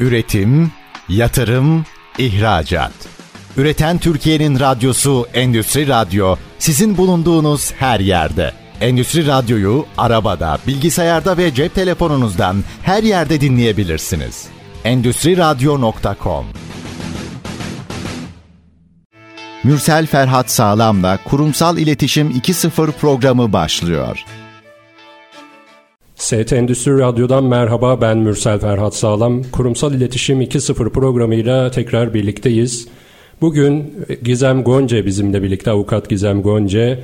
Üretim, yatırım, ihracat. Üreten Türkiye'nin radyosu Endüstri Radyo sizin bulunduğunuz her yerde. Endüstri Radyo'yu arabada, bilgisayarda ve cep telefonunuzdan her yerde dinleyebilirsiniz. Endüstri Radyo.com Mürsel Ferhat Sağlam'la Kurumsal İletişim 2.0 programı başlıyor. ST Endüstri Radyo'dan merhaba ben Mürsel Ferhat Sağlam. Kurumsal İletişim 2.0 programıyla tekrar birlikteyiz. Bugün Gizem Gonce bizimle birlikte avukat Gizem Gonce.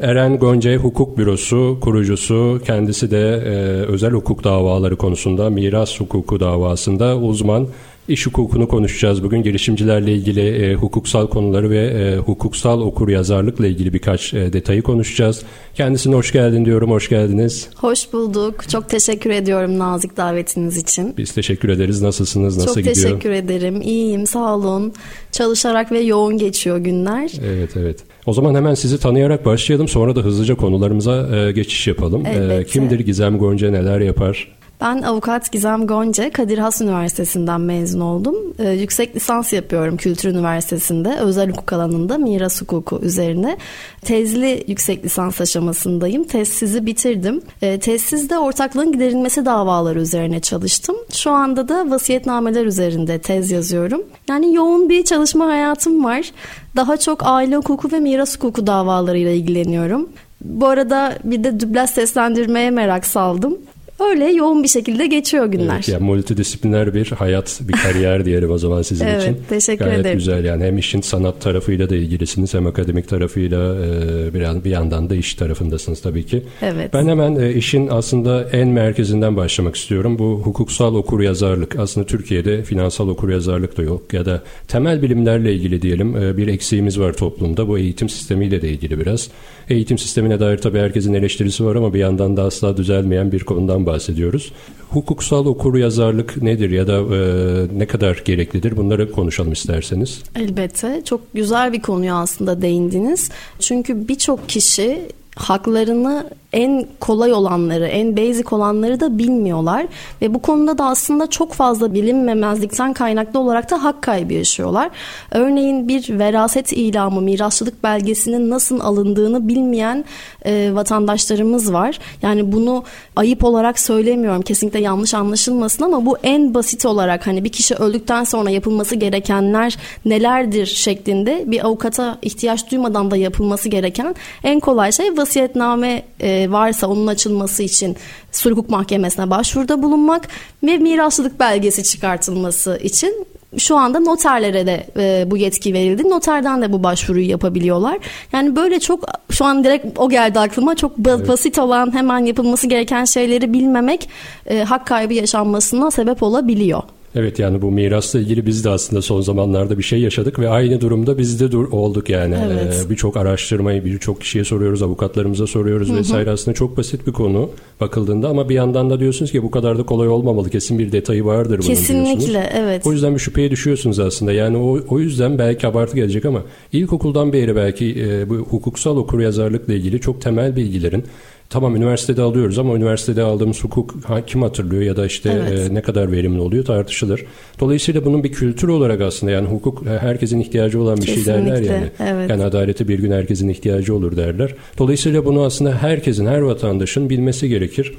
Eren Gonce Hukuk Bürosu kurucusu, kendisi de e, özel hukuk davaları konusunda, miras hukuku davasında uzman. İş hukukunu konuşacağız bugün. Girişimcilerle ilgili e, hukuksal konuları ve e, hukuksal okur yazarlıkla ilgili birkaç e, detayı konuşacağız. Kendisine hoş geldin diyorum. Hoş geldiniz. Hoş bulduk. Çok teşekkür ediyorum nazik davetiniz için. Biz teşekkür ederiz. Nasılsınız? Nasıl Çok gidiyor? Çok teşekkür ederim. İyiyim. Sağ olun. Çalışarak ve yoğun geçiyor günler. Evet evet. O zaman hemen sizi tanıyarak başlayalım. Sonra da hızlıca konularımıza e, geçiş yapalım. E, kimdir Gizem Gonca? Neler yapar? Ben avukat Gizem Gonca, Kadir Has Üniversitesi'nden mezun oldum. Ee, yüksek lisans yapıyorum Kültür Üniversitesi'nde, özel hukuk alanında miras hukuku üzerine. Tezli yüksek lisans aşamasındayım. Tezsizi bitirdim. Ee, tezsizde ortaklığın giderilmesi davaları üzerine çalıştım. Şu anda da vasiyetnameler üzerinde tez yazıyorum. Yani yoğun bir çalışma hayatım var. Daha çok aile hukuku ve miras hukuku davalarıyla ilgileniyorum. Bu arada bir de dublaj seslendirmeye merak saldım. Öyle yoğun bir şekilde geçiyor günler. Evet, yani multidisipliner bir hayat, bir kariyer diyelim o zaman sizin evet, için. Evet, teşekkür Gayet ederim. güzel yani hem işin sanat tarafıyla da ilgilisiniz hem akademik tarafıyla e, bir, bir yandan da iş tarafındasınız tabii ki. Evet. Ben hemen e, işin aslında en merkezinden başlamak istiyorum. Bu hukuksal okur yazarlık. Aslında Türkiye'de finansal okur yazarlık da yok ya da temel bilimlerle ilgili diyelim e, bir eksiğimiz var toplumda. Bu eğitim sistemiyle de ilgili biraz. Eğitim sistemine dair tabii herkesin eleştirisi var ama bir yandan da asla düzelmeyen bir konudan bahsediyoruz. Hukuksal okur yazarlık nedir ya da e, ne kadar gereklidir? Bunları konuşalım isterseniz. Elbette. Çok güzel bir konuya aslında değindiniz. Çünkü birçok kişi haklarını en kolay olanları, en basic olanları da bilmiyorlar ve bu konuda da aslında çok fazla bilinmemezlikten kaynaklı olarak da hak kaybı yaşıyorlar. Örneğin bir veraset ilamı, mirasçılık belgesinin nasıl alındığını bilmeyen e, vatandaşlarımız var. Yani bunu ayıp olarak söylemiyorum, kesinlikle yanlış anlaşılmasın ama bu en basit olarak hani bir kişi öldükten sonra yapılması gerekenler nelerdir şeklinde bir avukata ihtiyaç duymadan da yapılması gereken en kolay şey vasiyetname e, varsa onun açılması için sulh hukuk mahkemesine başvuruda bulunmak ve mirasçılık belgesi çıkartılması için şu anda noterlere de e, bu yetki verildi. Noterden de bu başvuruyu yapabiliyorlar. Yani böyle çok şu an direkt o geldi aklıma. Çok ba- evet. basit olan hemen yapılması gereken şeyleri bilmemek e, hak kaybı yaşanmasına sebep olabiliyor. Evet yani bu mirasla ilgili biz de aslında son zamanlarda bir şey yaşadık ve aynı durumda biz de dur olduk yani. Evet. Ee, birçok araştırmayı birçok kişiye soruyoruz, avukatlarımıza soruyoruz Hı-hı. vesaire. Aslında çok basit bir konu bakıldığında ama bir yandan da diyorsunuz ki bu kadar da kolay olmamalı. Kesin bir detayı vardır bunun Kesinlikle diyorsunuz. evet. O yüzden bir şüpheye düşüyorsunuz aslında. Yani o, o yüzden belki abartı gelecek ama ilkokuldan beri belki e, bu hukuksal okur yazarlıkla ilgili çok temel bilgilerin Tamam üniversitede alıyoruz ama üniversitede aldığımız hukuk kim hatırlıyor ya da işte evet. e, ne kadar verimli oluyor tartışılır. Dolayısıyla bunun bir kültür olarak aslında yani hukuk herkesin ihtiyacı olan bir Kesinlikle, şey derler yani. Evet. Yani adalete bir gün herkesin ihtiyacı olur derler. Dolayısıyla bunu aslında herkesin, her vatandaşın bilmesi gerekir.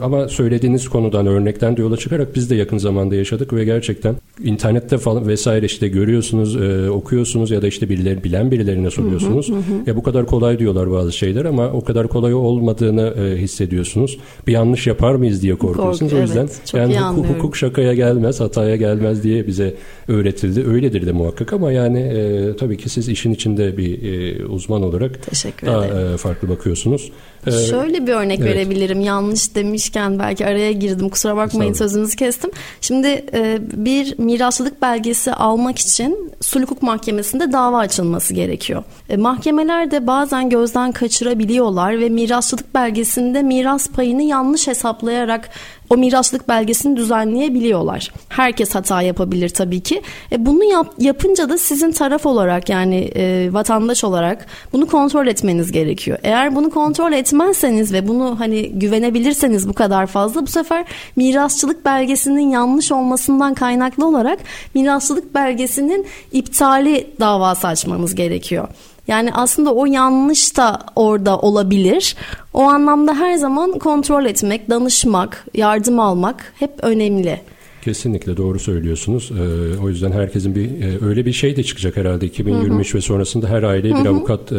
Ama söylediğiniz konudan örnekten de yola çıkarak biz de yakın zamanda yaşadık ve gerçekten internette falan vesaire işte görüyorsunuz, e, okuyorsunuz ya da işte birileri, bilen birilerine soruyorsunuz. Hı hı hı. Ya bu kadar kolay diyorlar bazı şeyler ama o kadar kolay olmadığını e, hissediyorsunuz. Bir yanlış yapar mıyız diye korkuyorsunuz. Kork, o yüzden evet, yani hukuk, hukuk şakaya gelmez, hataya gelmez diye bize öğretildi. Öyledir de muhakkak ama yani e, tabii ki siz işin içinde bir e, uzman olarak Teşekkür daha e, farklı bakıyorsunuz. E, Şöyle bir örnek evet. verebilirim. Yanlış demişken belki araya girdim. Kusura bakmayın sözünüzü kestim. Şimdi e, bir mirasçılık belgesi almak için sulh hukuk mahkemesinde dava açılması gerekiyor. E, mahkemeler de bazen gözden kaçırabiliyorlar ve mirasçılık belgesinde miras payını yanlış hesaplayarak o mirasçılık belgesini düzenleyebiliyorlar. Herkes hata yapabilir tabii ki. E, bunu yap, yapınca da sizin taraf olarak yani e, vatandaş olarak bunu kontrol etmeniz gerekiyor. Eğer bunu kontrol etmezseniz ve bunu hani güvenebilirseniz bu kadar fazla bu sefer mirasçılık belgesinin yanlış olmasından kaynaklı olarak mirasçılık belgesinin iptali davası açmanız gerekiyor. Yani aslında o yanlış da orada olabilir. O anlamda her zaman kontrol etmek, danışmak, yardım almak hep önemli. Kesinlikle doğru söylüyorsunuz. Ee, o yüzden herkesin bir e, öyle bir şey de çıkacak herhalde 2023 hı hı. ve sonrasında her aileye bir hı hı. avukat e,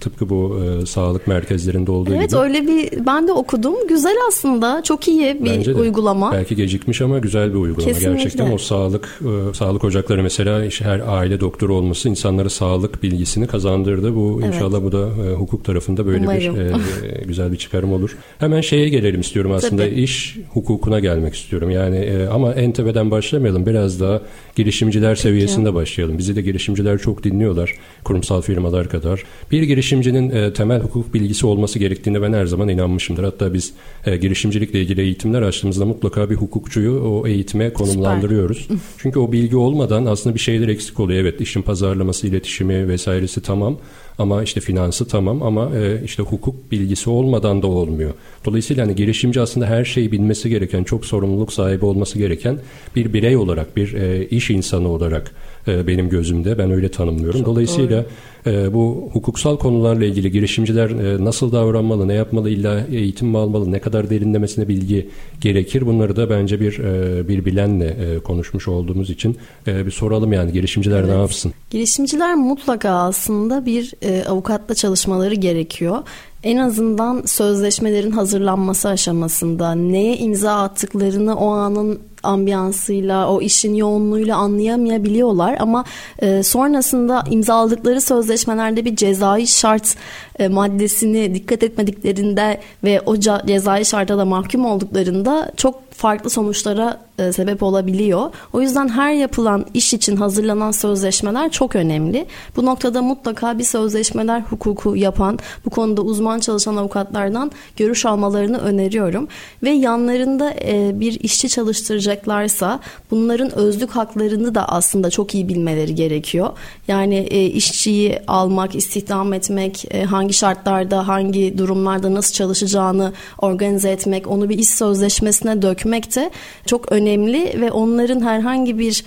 tıpkı bu e, sağlık merkezlerinde olduğu evet, gibi. Evet öyle bir ben de okudum. Güzel aslında. Çok iyi bir Bence de. uygulama. Belki gecikmiş ama güzel bir uygulama. Kesinlikle. Gerçekten o sağlık e, sağlık ocakları mesela işte her aile doktoru olması insanlara sağlık bilgisini kazandırdı. Bu evet. inşallah bu da e, hukuk tarafında böyle Umarım. bir e, güzel bir çıkarım olur. Hemen şeye gelelim istiyorum aslında. Tabii. iş hukukuna gelmek istiyorum. Yani e, ama en tepeden başlamayalım. Biraz daha girişimciler seviyesinde başlayalım. Bizi de girişimciler çok dinliyorlar. Kurumsal firmalar kadar. Bir girişimcinin e, temel hukuk bilgisi olması gerektiğine ben her zaman inanmışımdır. Hatta biz e, girişimcilikle ilgili eğitimler açtığımızda mutlaka bir hukukçuyu o eğitime konumlandırıyoruz. Süper. Çünkü o bilgi olmadan aslında bir şeyler eksik oluyor. Evet işin pazarlaması, iletişimi vesairesi tamam. Ama işte finansı tamam ama e, işte hukuk bilgisi olmadan da olmuyor. Dolayısıyla hani girişimci aslında her şeyi bilmesi gereken, çok sorumluluk sahibi olması gereken bir birey olarak, bir e, iş insanı olarak e, benim gözümde. Ben öyle tanımlıyorum. Çok Dolayısıyla doğru e, bu hukuksal konularla ilgili girişimciler e, nasıl davranmalı, ne yapmalı, illa eğitim mi almalı, ne kadar derinlemesine bilgi gerekir bunları da bence bir e, bir bilenle e, konuşmuş olduğumuz için e, bir soralım yani girişimciler evet. ne yapsın? Girişimciler mutlaka aslında bir e, avukatla çalışmaları gerekiyor en azından sözleşmelerin hazırlanması aşamasında neye imza attıklarını o anın ambiyansıyla, o işin yoğunluğuyla anlayamayabiliyorlar. Ama e, sonrasında imzaladıkları sözleşmelerde bir cezai şart e, maddesini dikkat etmediklerinde ve o cezai şarta da mahkum olduklarında çok farklı sonuçlara e, sebep olabiliyor. O yüzden her yapılan iş için hazırlanan sözleşmeler çok önemli. Bu noktada mutlaka bir sözleşmeler hukuku yapan, bu konuda uzman çalışan avukatlardan görüş almalarını öneriyorum. Ve yanlarında e, bir işçi çalıştıracaklarsa bunların özlük haklarını da aslında çok iyi bilmeleri gerekiyor. Yani e, işçiyi almak, istihdam etmek, e, hangi şartlarda, hangi durumlarda nasıl çalışacağını organize etmek, onu bir iş sözleşmesine dökmek de çok önemli ve onların herhangi bir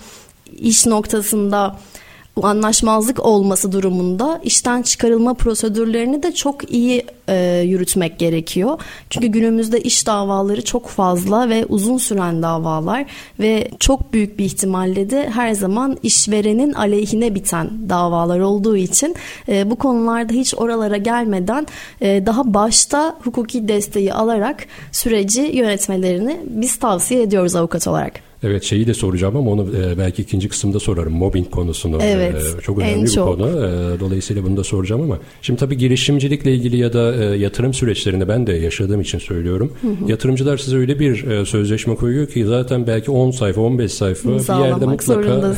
iş noktasında anlaşmazlık olması durumunda işten çıkarılma prosedürlerini de çok iyi e, yürütmek gerekiyor. Çünkü günümüzde iş davaları çok fazla ve uzun süren davalar ve çok büyük bir ihtimalle de her zaman işverenin aleyhine biten davalar olduğu için e, bu konularda hiç oralara gelmeden e, daha başta hukuki desteği alarak süreci yönetmelerini biz tavsiye ediyoruz avukat olarak. Evet şeyi de soracağım ama onu e, belki ikinci kısımda sorarım. Mobbing konusunu. Evet. E, çok önemli bir çok. konu. E, dolayısıyla bunu da soracağım ama şimdi tabii girişimcilikle ilgili ya da e, yatırım süreçlerini ben de yaşadığım için söylüyorum. Hı hı. Yatırımcılar size öyle bir e, sözleşme koyuyor ki zaten belki 10 sayfa 15 sayfa bir yerde mutlaka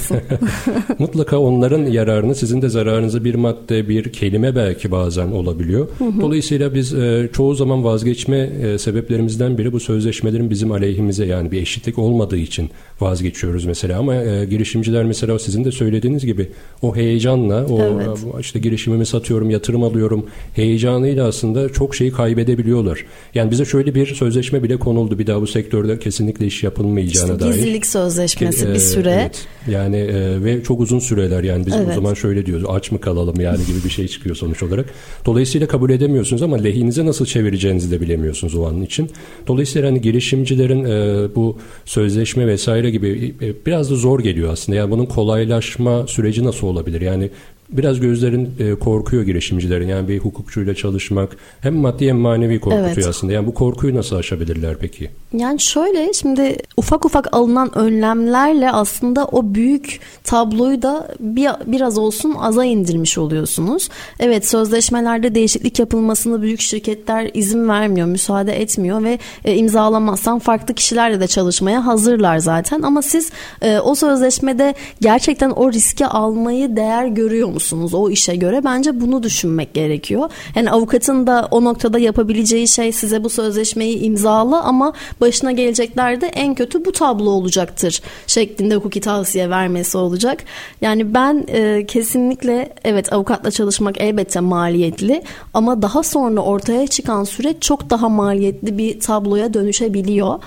mutlaka onların yararını sizin de zararınızı bir madde bir kelime belki bazen olabiliyor. Hı hı. Dolayısıyla biz e, çoğu zaman vazgeçme e, sebeplerimizden biri bu sözleşmelerin bizim aleyhimize yani bir eşitlik olmadığı için vazgeçiyoruz mesela ama e, girişimciler mesela sizin de söylediğiniz gibi o heyecanla o evet. işte girişimimi satıyorum yatırım alıyorum heyecanıyla aslında çok şeyi kaybedebiliyorlar. Yani bize şöyle bir sözleşme bile konuldu bir daha bu sektörde kesinlikle iş yapılmayacağına işte dair. Gizlilik sözleşmesi Ki, bir süre. Evet. Yani e, ve çok uzun süreler yani biz evet. o zaman şöyle diyoruz aç mı kalalım yani gibi bir şey çıkıyor sonuç olarak. Dolayısıyla kabul edemiyorsunuz ama lehinize nasıl çevireceğinizi de bilemiyorsunuz o an için. Dolayısıyla hani girişimcilerin e, bu sözleşme vesaire gibi e, biraz da zor geliyor aslında. Yani bunun kolaylaşma süreci nasıl olabilir? Yani biraz gözlerin e, korkuyor girişimcilerin. Yani bir hukukçuyla çalışmak hem maddi hem manevi korkutuyor evet. aslında. Yani bu korkuyu nasıl aşabilirler peki? Yani şöyle şimdi ufak ufak alınan önlemlerle aslında o büyük tabloyu da bir, biraz olsun aza indirmiş oluyorsunuz. Evet sözleşmelerde değişiklik yapılmasını büyük şirketler izin vermiyor, müsaade etmiyor ve e, imzalamazsan farklı kişilerle de çalışmaya hazırlar zaten. Ama siz e, o sözleşmede gerçekten o riski almayı değer görüyor musunuz? o işe göre? Bence bunu düşünmek gerekiyor. Yani avukatın da o noktada yapabileceği şey size bu sözleşmeyi imzala ama başına geleceklerde en kötü bu tablo olacaktır şeklinde hukuki tavsiye vermesi olacak. Yani ben e, kesinlikle evet avukatla çalışmak elbette maliyetli ama daha sonra ortaya çıkan süreç çok daha maliyetli bir tabloya dönüşebiliyor.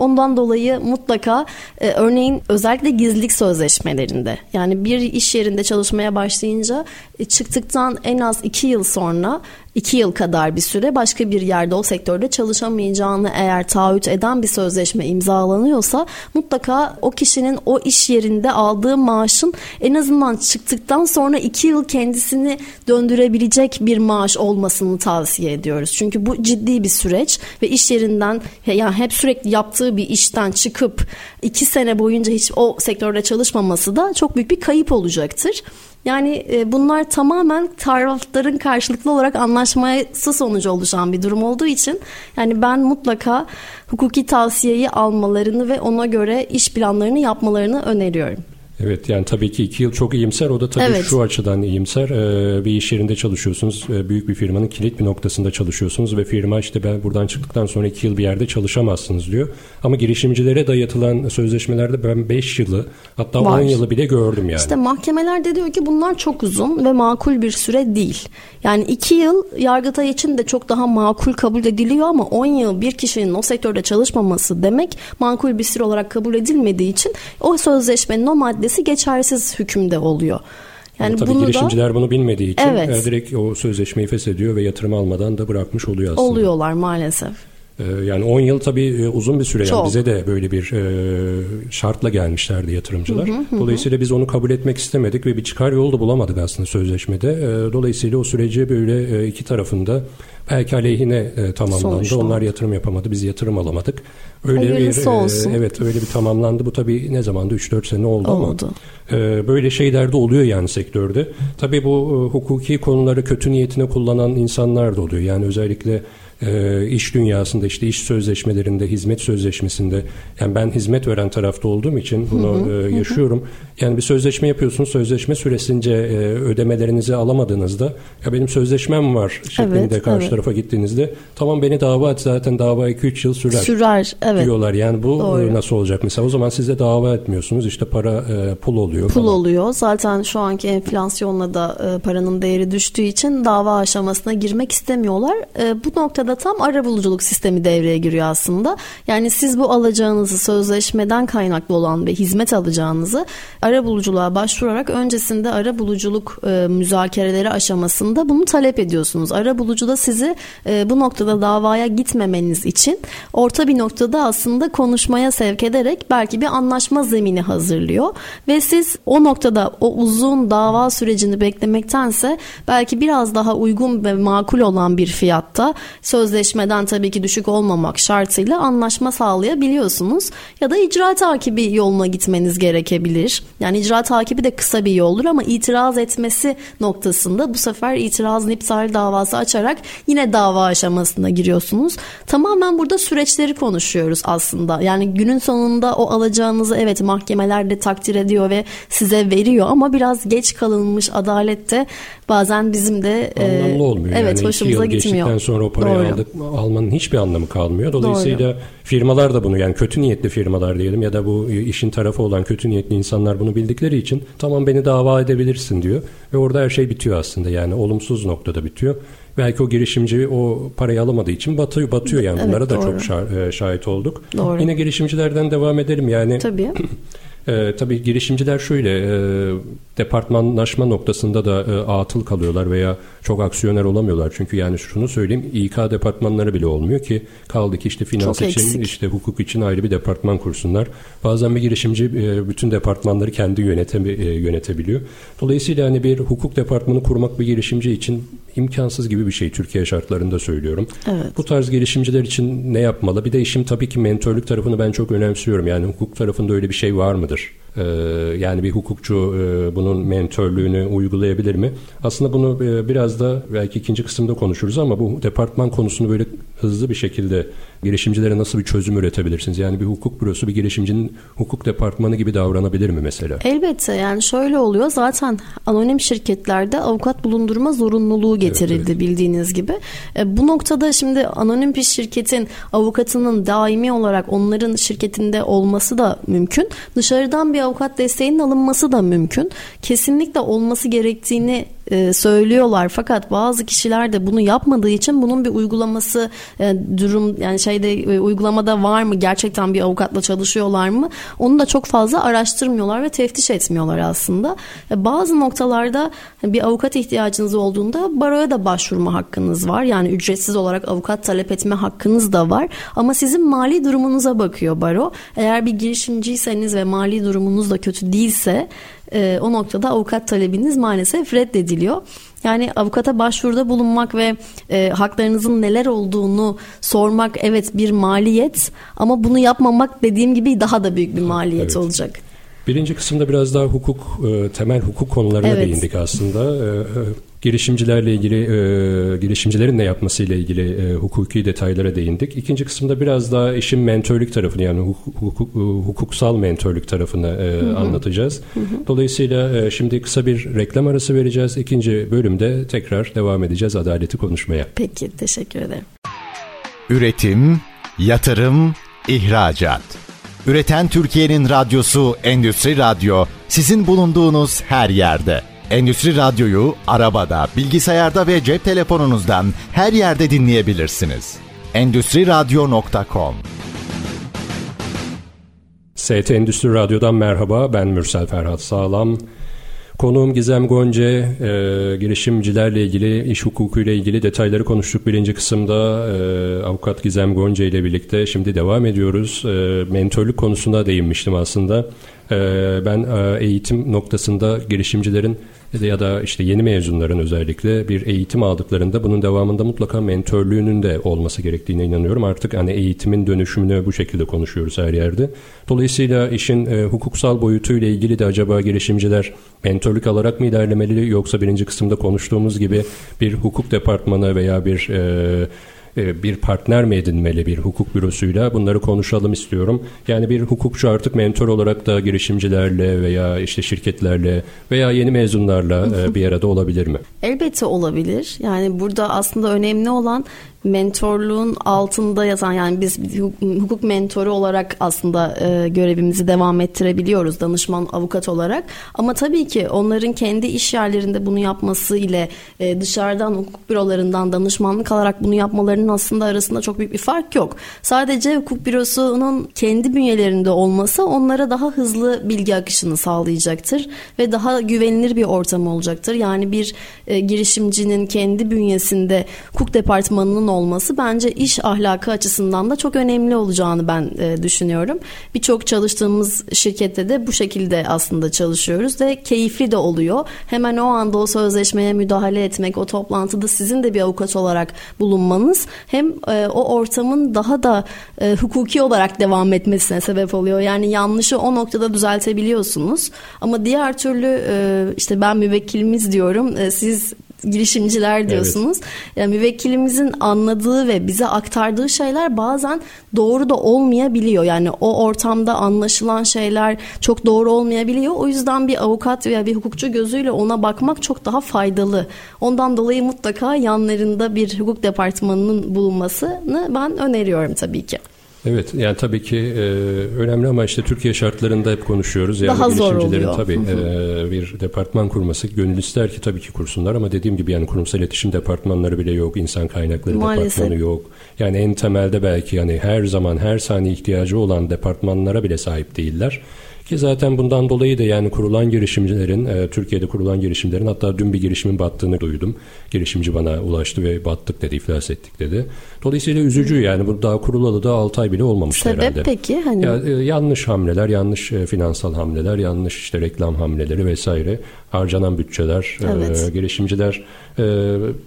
Ondan dolayı mutlaka e, örneğin özellikle gizlilik sözleşmelerinde yani bir iş yerinde çalışmaya başlayınca e, çıktıktan en az iki yıl sonra iki yıl kadar bir süre başka bir yerde o sektörde çalışamayacağını eğer taahhüt eden bir sözleşme imzalanıyorsa mutlaka o kişinin o iş yerinde aldığı maaşın en azından çıktıktan sonra iki yıl kendisini döndürebilecek bir maaş olmasını tavsiye ediyoruz. Çünkü bu ciddi bir süreç ve iş yerinden yani hep sürekli yaptığı bir işten çıkıp iki sene boyunca hiç o sektörde çalışmaması da çok büyük bir kayıp olacaktır. Yani e, bunlar tamamen tarafların karşılıklı olarak anlaşması sonucu oluşan bir durum olduğu için yani ben mutlaka hukuki tavsiyeyi almalarını ve ona göre iş planlarını yapmalarını öneriyorum. Evet yani tabii ki iki yıl çok iyimser. O da tabii evet. şu açıdan iyimser. Ee, bir iş yerinde çalışıyorsunuz. Ee, büyük bir firmanın kilit bir noktasında çalışıyorsunuz ve firma işte ben buradan çıktıktan sonra iki yıl bir yerde çalışamazsınız diyor. Ama girişimcilere dayatılan sözleşmelerde ben beş yılı hatta on yılı bile gördüm yani. İşte mahkemeler de diyor ki bunlar çok uzun ve makul bir süre değil. Yani iki yıl Yargıtay için de çok daha makul kabul ediliyor ama on yıl bir kişinin o sektörde çalışmaması demek makul bir süre olarak kabul edilmediği için o sözleşmenin o madde ifadesi geçersiz hükümde oluyor. Yani tabii bunu girişimciler da, bunu bilmediği için evet. E, direkt o sözleşmeyi feshediyor ve yatırım almadan da bırakmış oluyor aslında. Oluyorlar maalesef. E, yani 10 yıl tabii e, uzun bir süre. Yani bize de böyle bir şartla gelmişlerdi yatırımcılar. Hı hı hı. Dolayısıyla biz onu kabul etmek istemedik ve bir çıkar yolu da bulamadık aslında sözleşmede. Dolayısıyla o süreci böyle iki tarafında belki aleyhine e, tamamlandı. Sonuçta. Onlar yatırım yapamadı, biz yatırım alamadık. Öyle Hayırlısı bir e, evet öyle bir tamamlandı. Bu tabii ne zamandı 3-4 sene oldu, oldu. ama e, böyle şeyler de oluyor yani sektörde. Tabii bu e, hukuki konuları kötü niyetine kullanan insanlar da oluyor. Yani özellikle e, iş dünyasında işte iş sözleşmelerinde, hizmet sözleşmesinde yani ben hizmet veren tarafta olduğum için bunu hı hı, e, yaşıyorum. Hı. Yani bir sözleşme yapıyorsunuz. Sözleşme süresince e, ödemelerinizi alamadığınızda ya benim sözleşmem var şeklinde evet, karşı evet. Tarafa gittiğinizde tamam beni dava et zaten dava 2-3 yıl sürer. Sürer evet. Diyorlar yani bu Doğru. nasıl olacak mesela o zaman siz de dava etmiyorsunuz işte para e, pul oluyor. Pul falan. oluyor zaten şu anki enflasyonla da e, paranın değeri düştüğü için dava aşamasına girmek istemiyorlar. E, bu noktada da tam ara buluculuk sistemi devreye giriyor aslında. Yani siz bu alacağınızı sözleşmeden kaynaklı olan ve hizmet alacağınızı ara buluculuğa başvurarak öncesinde ara buluculuk e, müzakereleri aşamasında bunu talep ediyorsunuz. Ara bulucu da sizi e, bu noktada davaya gitmemeniz için orta bir noktada aslında konuşmaya sevk ederek belki bir anlaşma zemini hazırlıyor ve siz o noktada o uzun dava sürecini beklemektense belki biraz daha uygun ve makul olan bir fiyatta söz sözleşmeden tabii ki düşük olmamak şartıyla anlaşma sağlayabiliyorsunuz. Ya da icra takibi yoluna gitmeniz gerekebilir. Yani icra takibi de kısa bir yoldur ama itiraz etmesi noktasında bu sefer itirazın iptal davası açarak yine dava aşamasına giriyorsunuz. Tamamen burada süreçleri konuşuyoruz aslında. Yani günün sonunda o alacağınızı evet mahkemeler de takdir ediyor ve size veriyor ama biraz geç kalınmış adalette bazen bizim de anlamlı olmuyor. Evet yani hoşumuza gitmiyor. sonra o parayı Doğru aldık almanın hiçbir anlamı kalmıyor. Dolayısıyla Doğru. firmalar da bunu yani kötü niyetli firmalar diyelim ya da bu işin tarafı olan kötü niyetli insanlar bunu bildikleri için tamam beni dava edebilirsin diyor ve orada her şey bitiyor aslında yani olumsuz noktada bitiyor. Belki o girişimci o parayı alamadığı için batıyor, batıyor yani bunlara evet, da çok şah, şahit olduk. Doğru. Yine girişimcilerden devam edelim yani. Tabii. E, tabii girişimciler şöyle e, departmanlaşma noktasında da e, atıl kalıyorlar veya çok aksiyoner olamıyorlar. Çünkü yani şunu söyleyeyim İK departmanları bile olmuyor ki kaldı ki işte finans çok için eksik. işte hukuk için ayrı bir departman kursunlar. Bazen bir girişimci e, bütün departmanları kendi yönete, e, yönetebiliyor. Dolayısıyla hani bir hukuk departmanı kurmak bir girişimci için imkansız gibi bir şey Türkiye şartlarında söylüyorum. Evet. Bu tarz girişimciler için ne yapmalı? Bir de işim tabii ki mentörlük tarafını ben çok önemsiyorum. Yani hukuk tarafında öyle bir şey var mıdır? Ee, yani bir hukukçu e, bunun mentörlüğünü uygulayabilir mi? Aslında bunu e, biraz da belki ikinci kısımda konuşuruz ama bu departman konusunu böyle hızlı bir şekilde girişimcilere nasıl bir çözüm üretebilirsiniz? Yani bir hukuk bürosu bir girişimcinin hukuk departmanı gibi davranabilir mi mesela? Elbette yani şöyle oluyor zaten anonim şirketlerde avukat bulundurma zorunluluğu getirildi evet, evet. bildiğiniz gibi. E, bu noktada şimdi anonim bir şirketin avukatının daimi olarak onların şirketinde olması da mümkün. Dışarıdan bir avukat desteğinin alınması da mümkün. Kesinlikle olması gerektiğini e, söylüyorlar fakat bazı kişiler de bunu yapmadığı için bunun bir uygulaması e, durum yani şeyde e, uygulamada var mı gerçekten bir avukatla çalışıyorlar mı onu da çok fazla araştırmıyorlar ve teftiş etmiyorlar aslında. Bazı noktalarda bir avukat ihtiyacınız olduğunda baroya da başvurma hakkınız var. Yani ücretsiz olarak avukat talep etme hakkınız da var. Ama sizin mali durumunuza bakıyor baro. Eğer bir girişimciyseniz ve mali durumunuz da kötü değilse e, o noktada avukat talebiniz maalesef reddediliyor. Yani avukata başvuruda bulunmak ve e, haklarınızın neler olduğunu sormak evet bir maliyet ama bunu yapmamak dediğim gibi daha da büyük bir maliyet evet. olacak. Birinci kısımda biraz daha hukuk, e, temel hukuk konularına evet. değindik aslında. E, e, girişimcilerle ilgili, girişimcilerin ne yapmasıyla ilgili hukuki detaylara değindik. İkinci kısımda biraz daha işin mentörlük tarafını yani hukuk, hukuksal mentörlük tarafını hı. anlatacağız. Dolayısıyla şimdi kısa bir reklam arası vereceğiz. İkinci bölümde tekrar devam edeceğiz adaleti konuşmaya. Peki, teşekkür ederim. Üretim, yatırım, ihracat. Üreten Türkiye'nin radyosu Endüstri Radyo sizin bulunduğunuz her yerde. Endüstri Radyo'yu arabada, bilgisayarda ve cep telefonunuzdan her yerde dinleyebilirsiniz. Endüstri Radyo.com ST Endüstri Radyo'dan merhaba, ben Mürsel Ferhat Sağlam. Konuğum Gizem Gonce, e, girişimcilerle ilgili, iş hukukuyla ilgili detayları konuştuk birinci kısımda. E, avukat Gizem Gonce ile birlikte şimdi devam ediyoruz. E, mentörlük konusunda değinmiştim aslında. E, ben e, eğitim noktasında girişimcilerin ya da işte yeni mezunların özellikle bir eğitim aldıklarında bunun devamında mutlaka mentörlüğünün de olması gerektiğine inanıyorum. Artık hani eğitimin dönüşümünü bu şekilde konuşuyoruz her yerde. Dolayısıyla işin e, hukuksal boyutuyla ilgili de acaba girişimciler mentörlük alarak mı ilerlemeli yoksa birinci kısımda konuştuğumuz gibi bir hukuk departmanı veya bir e, e, bir partner mi edinmeli bir hukuk bürosuyla bunları konuşalım istiyorum. Yani bir hukukçu artık mentor olarak da girişimcilerle veya işte şirketlerle veya yeni mezunlarla e, bir arada olabilir mi? Elbette olabilir. Yani burada aslında önemli olan mentorluğun altında yatan yani biz hukuk mentoru olarak aslında e, görevimizi devam ettirebiliyoruz danışman avukat olarak ama tabii ki onların kendi iş yerlerinde bunu yapması ile e, dışarıdan hukuk bürolarından danışmanlık alarak bunu yapmalarının aslında arasında çok büyük bir fark yok. Sadece hukuk bürosunun kendi bünyelerinde olması onlara daha hızlı bilgi akışını sağlayacaktır ve daha güvenilir bir ortam olacaktır. Yani bir e, girişimcinin kendi bünyesinde hukuk departmanının olması bence iş ahlakı açısından da çok önemli olacağını ben e, düşünüyorum. Birçok çalıştığımız şirkette de bu şekilde aslında çalışıyoruz ve keyifli de oluyor. Hemen o anda o sözleşmeye müdahale etmek, o toplantıda sizin de bir avukat olarak bulunmanız hem e, o ortamın daha da e, hukuki olarak devam etmesine sebep oluyor. Yani yanlışı o noktada düzeltebiliyorsunuz. Ama diğer türlü e, işte ben müvekkilimiz diyorum. E, siz girişimciler diyorsunuz. Evet. Yani müvekkilimizin anladığı ve bize aktardığı şeyler bazen doğru da olmayabiliyor. Yani o ortamda anlaşılan şeyler çok doğru olmayabiliyor. O yüzden bir avukat veya bir hukukçu gözüyle ona bakmak çok daha faydalı. Ondan dolayı mutlaka yanlarında bir hukuk departmanının bulunmasını ben öneriyorum tabii ki. Evet yani tabii ki e, önemli ama işte Türkiye şartlarında hep konuşuyoruz. Yani Daha zor oluyor. Tabii e, bir departman kurması gönül ister ki tabii ki kursunlar ama dediğim gibi yani kurumsal iletişim departmanları bile yok, insan kaynakları Maalesef. departmanı yok. Yani en temelde belki yani her zaman her saniye ihtiyacı olan departmanlara bile sahip değiller. Ki zaten bundan dolayı da yani kurulan girişimcilerin, e, Türkiye'de kurulan girişimlerin hatta dün bir girişimin battığını duydum. Girişimci bana ulaştı ve battık dedi, iflas ettik dedi. Dolayısıyla üzücü yani bu daha kurulalı da 6 ay bile olmamış Sebep herhalde. peki? Hani... Ya, e, yanlış hamleler, yanlış e, finansal hamleler, yanlış işte reklam hamleleri vesaire harcanan bütçeler, e, evet. e, girişimciler e,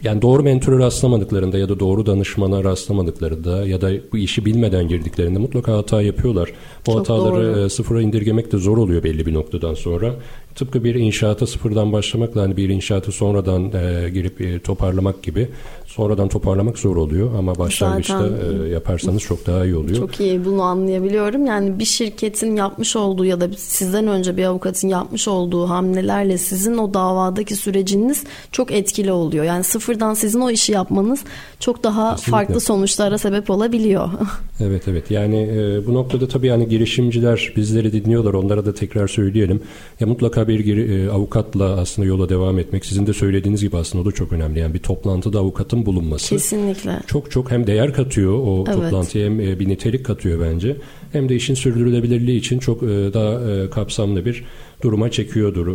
yani doğru mentora rastlamadıklarında ya da doğru danışmana rastlamadıklarında ya da bu işi bilmeden girdiklerinde mutlaka hata yapıyorlar. Bu Çok hataları doğru. sıfıra indirgemek de zor oluyor belli bir noktadan sonra. Tıpkı bir inşaata sıfırdan başlamakla hani bir inşaatı sonradan e, girip e, toparlamak gibi sonradan toparlamak zor oluyor ama başlangıçta Zaten, e, yaparsanız çok daha iyi oluyor. Çok iyi bunu anlayabiliyorum. Yani bir şirketin yapmış olduğu ya da sizden önce bir avukatın yapmış olduğu hamlelerle sizin o davadaki süreciniz çok etkili oluyor. Yani sıfırdan sizin o işi yapmanız çok daha Kesinlikle. farklı sonuçlara sebep olabiliyor. evet evet yani e, bu noktada tabii yani girişimciler bizleri dinliyorlar onlara da tekrar söyleyelim. Ya mutlaka bir e, avukatla aslında yola devam etmek sizin de söylediğiniz gibi aslında o da çok önemli. Yani bir toplantıda avukatın bulunması. Kesinlikle. Çok çok hem değer katıyor o evet. toplantıya hem e, bir nitelik katıyor bence. Hem de işin sürdürülebilirliği için çok e, daha e, kapsamlı bir duruma çekiyordur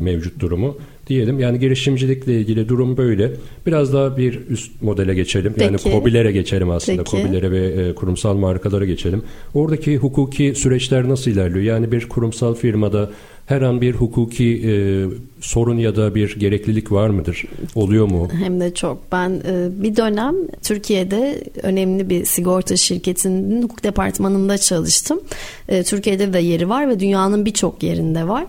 mevcut durumu diyelim. Yani girişimcilikle ilgili durum böyle. Biraz daha bir üst modele geçelim. Peki. Yani COBİ'lere geçelim aslında. Peki. COBİ'lere ve kurumsal markalara geçelim. Oradaki hukuki süreçler nasıl ilerliyor? Yani bir kurumsal firmada her an bir hukuki e, sorun ya da bir gereklilik var mıdır? Oluyor mu? Hem de çok. Ben e, bir dönem Türkiye'de önemli bir sigorta şirketinin hukuk departmanında çalıştım. E, Türkiye'de de yeri var ve dünyanın birçok yerinde var.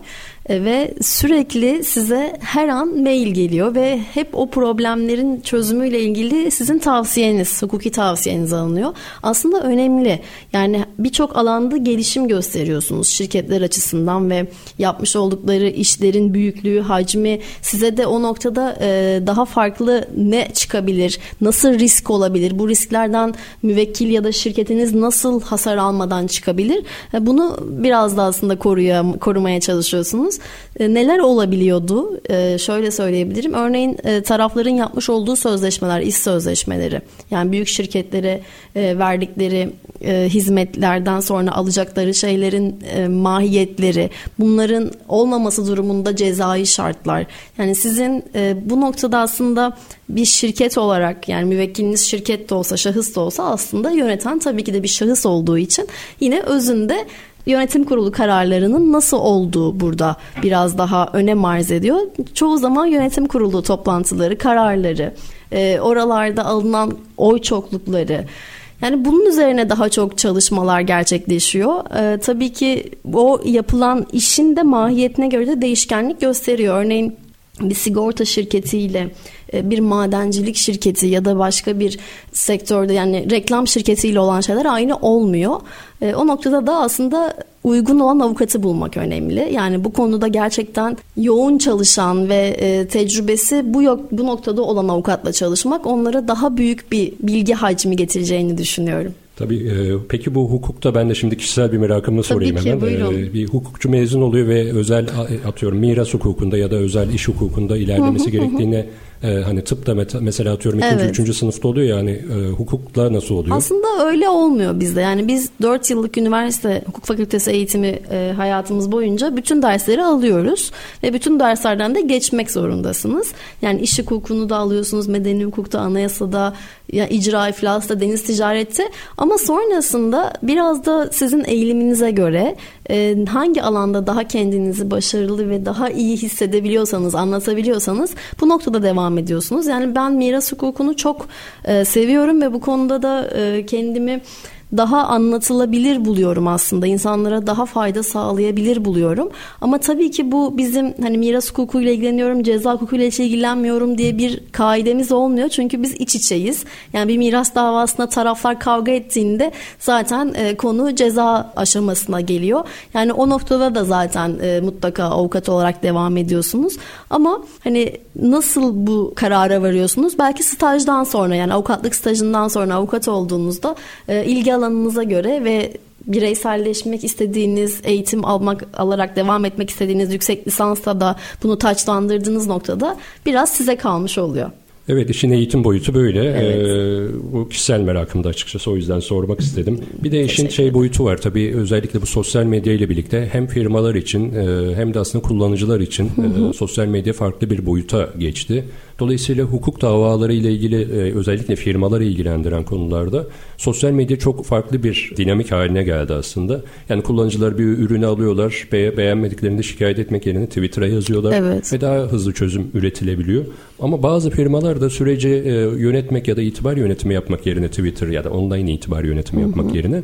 E, ve sürekli size her an mail geliyor ve hep o problemlerin çözümüyle ilgili sizin tavsiyeniz, hukuki tavsiyeniz alınıyor. Aslında önemli. Yani birçok alanda gelişim gösteriyorsunuz şirketler açısından ve yapmış oldukları işlerin büyüklüğü, hacmi size de o noktada e, daha farklı ne çıkabilir, nasıl risk olabilir, bu risklerden müvekkil ya da şirketiniz nasıl hasar almadan çıkabilir? E, bunu biraz da aslında koruya, korumaya çalışıyorsunuz. E, neler olabiliyordu? E, şöyle söyleyebilirim. Örneğin e, tarafların yapmış olduğu sözleşmeler, iş sözleşmeleri. Yani büyük şirketlere verdikleri hizmetlerden sonra alacakları şeylerin e, mahiyetleri, bunların olmaması durumunda cezai şartlar. Yani sizin bu noktada aslında bir şirket olarak yani müvekkiliniz şirket de olsa, şahıs da olsa aslında yöneten tabii ki de bir şahıs olduğu için yine özünde yönetim kurulu kararlarının nasıl olduğu burada biraz daha önem arz ediyor. Çoğu zaman yönetim kurulu toplantıları, kararları, e, oralarda alınan oy çoklukları, yani bunun üzerine daha çok çalışmalar gerçekleşiyor. Ee, tabii ki o yapılan işin de mahiyetine göre de değişkenlik gösteriyor. Örneğin bir sigorta şirketiyle e, bir madencilik şirketi ya da başka bir sektörde yani reklam şirketiyle olan şeyler aynı olmuyor. E, o noktada da aslında uygun olan avukatı bulmak önemli. Yani bu konuda gerçekten yoğun çalışan ve e, tecrübesi bu yok bu noktada olan avukatla çalışmak onlara daha büyük bir bilgi hacmi getireceğini düşünüyorum. Tabii e, peki bu hukukta ben de şimdi kişisel bir merakımı sorayım ki, hemen. Buyurun. E, bir hukukçu mezun oluyor ve özel atıyorum miras hukukunda ya da özel iş hukukunda ilerlemesi gerektiğine e, hani tıpta mesela atıyorum ikinci, evet. üçüncü sınıfta oluyor yani e, hukukla nasıl oluyor? Aslında öyle olmuyor bizde. Yani biz dört yıllık üniversite hukuk fakültesi eğitimi e, hayatımız boyunca bütün dersleri alıyoruz ve bütün derslerden de geçmek zorundasınız. Yani iş hukukunu da alıyorsunuz, medeni hukukta, anayasada, ya icra iflasta, deniz ticarette ama sonrasında biraz da sizin eğiliminize göre e, hangi alanda daha kendinizi başarılı ve daha iyi hissedebiliyorsanız, anlatabiliyorsanız bu noktada devam ediyorsunuz. Yani ben miras hukukunu çok e, seviyorum ve bu konuda da e, kendimi daha anlatılabilir buluyorum aslında. İnsanlara daha fayda sağlayabilir buluyorum. Ama tabii ki bu bizim hani miras hukukuyla ilgileniyorum, ceza hukukuyla hiç ilgilenmiyorum diye bir kaidemiz olmuyor. Çünkü biz iç içeyiz. Yani bir miras davasında taraflar kavga ettiğinde zaten e, konu ceza aşamasına geliyor. Yani o noktada da zaten e, mutlaka avukat olarak devam ediyorsunuz. Ama hani nasıl bu karara varıyorsunuz? Belki stajdan sonra yani avukatlık stajından sonra avukat olduğunuzda e, ilgi alanınıza göre ve bireyselleşmek istediğiniz, eğitim almak alarak devam etmek istediğiniz yüksek lisansta da bunu taçlandırdığınız noktada biraz size kalmış oluyor. Evet işin eğitim boyutu böyle. Evet. Ee, bu kişisel merakımda açıkçası o yüzden sormak istedim. Bir de işin şey boyutu var tabii özellikle bu sosyal medya ile birlikte hem firmalar için e, hem de aslında kullanıcılar için hı hı. E, sosyal medya farklı bir boyuta geçti. Dolayısıyla hukuk davaları ile ilgili e, özellikle firmaları ilgilendiren konularda sosyal medya çok farklı bir dinamik haline geldi aslında. Yani kullanıcılar bir ürünü alıyorlar, be beğenmediklerini şikayet etmek yerine Twitter'a yazıyorlar evet. ve daha hızlı çözüm üretilebiliyor. Ama bazı firmalar da süreci e, yönetmek ya da itibar yönetimi yapmak yerine Twitter ya da online itibar yönetimi yapmak hı hı. yerine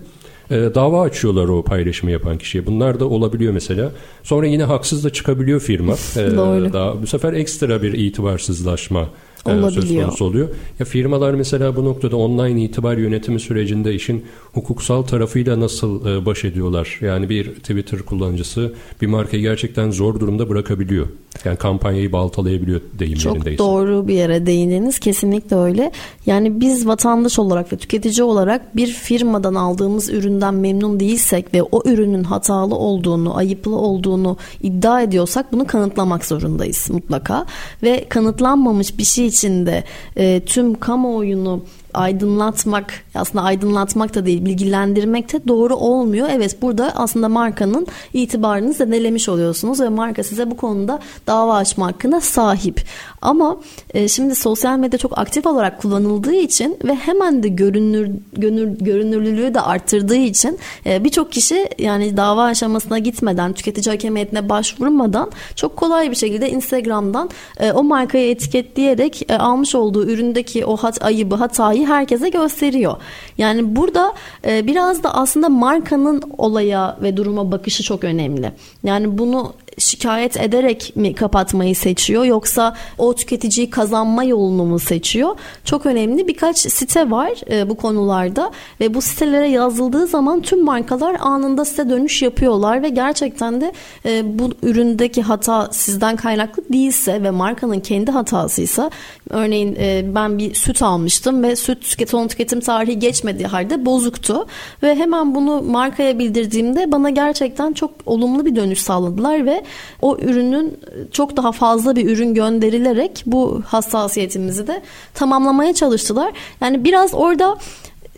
e, dava açıyorlar o paylaşımı yapan kişiye. Bunlar da olabiliyor mesela. Sonra yine haksız da çıkabiliyor firma. E, Doğru. Daha, bu sefer ekstra bir itibarsızlaşma Olabiliyor. söz konusu oluyor. Ya firmalar mesela bu noktada online itibar yönetimi sürecinde işin hukuksal tarafıyla nasıl e, baş ediyorlar? Yani bir Twitter kullanıcısı bir markayı gerçekten zor durumda bırakabiliyor. Yani kampanyayı baltalayabiliyor deyim Çok yerindeyse. doğru bir yere değindiniz. Kesinlikle öyle. Yani biz vatandaş olarak ve tüketici olarak bir firmadan aldığımız üründen memnun değilsek ve o ürünün hatalı olduğunu, ayıplı olduğunu iddia ediyorsak bunu kanıtlamak zorundayız mutlaka. Ve kanıtlanmamış bir şey içinde e, tüm kamuoyunu aydınlatmak aslında aydınlatmak da değil bilgilendirmek de doğru olmuyor. Evet burada aslında markanın itibarını zedelemiş oluyorsunuz ve marka size bu konuda dava açma hakkına sahip. Ama e, şimdi sosyal medya çok aktif olarak kullanıldığı için ve hemen de görünür, görünür görünürlülüğü de arttırdığı için e, birçok kişi yani dava aşamasına gitmeden tüketici hakemiyetine başvurmadan çok kolay bir şekilde Instagram'dan e, o markayı etiketleyerek e, almış olduğu üründeki o hat, ayıbı hatayı herkese gösteriyor. Yani burada e, biraz da aslında markanın olaya ve duruma bakışı çok önemli. Yani bunu şikayet ederek mi kapatmayı seçiyor yoksa o tüketiciyi kazanma yolunu mu seçiyor? Çok önemli birkaç site var e, bu konularda ve bu sitelere yazıldığı zaman tüm markalar anında size dönüş yapıyorlar ve gerçekten de e, bu üründeki hata sizden kaynaklı değilse ve markanın kendi hatasıysa örneğin e, ben bir süt almıştım ve süt tüketim, tüketim tarihi geçmediği halde bozuktu ve hemen bunu markaya bildirdiğimde bana gerçekten çok olumlu bir dönüş sağladılar ve o ürünün çok daha fazla bir ürün gönderilerek bu hassasiyetimizi de tamamlamaya çalıştılar. Yani biraz orada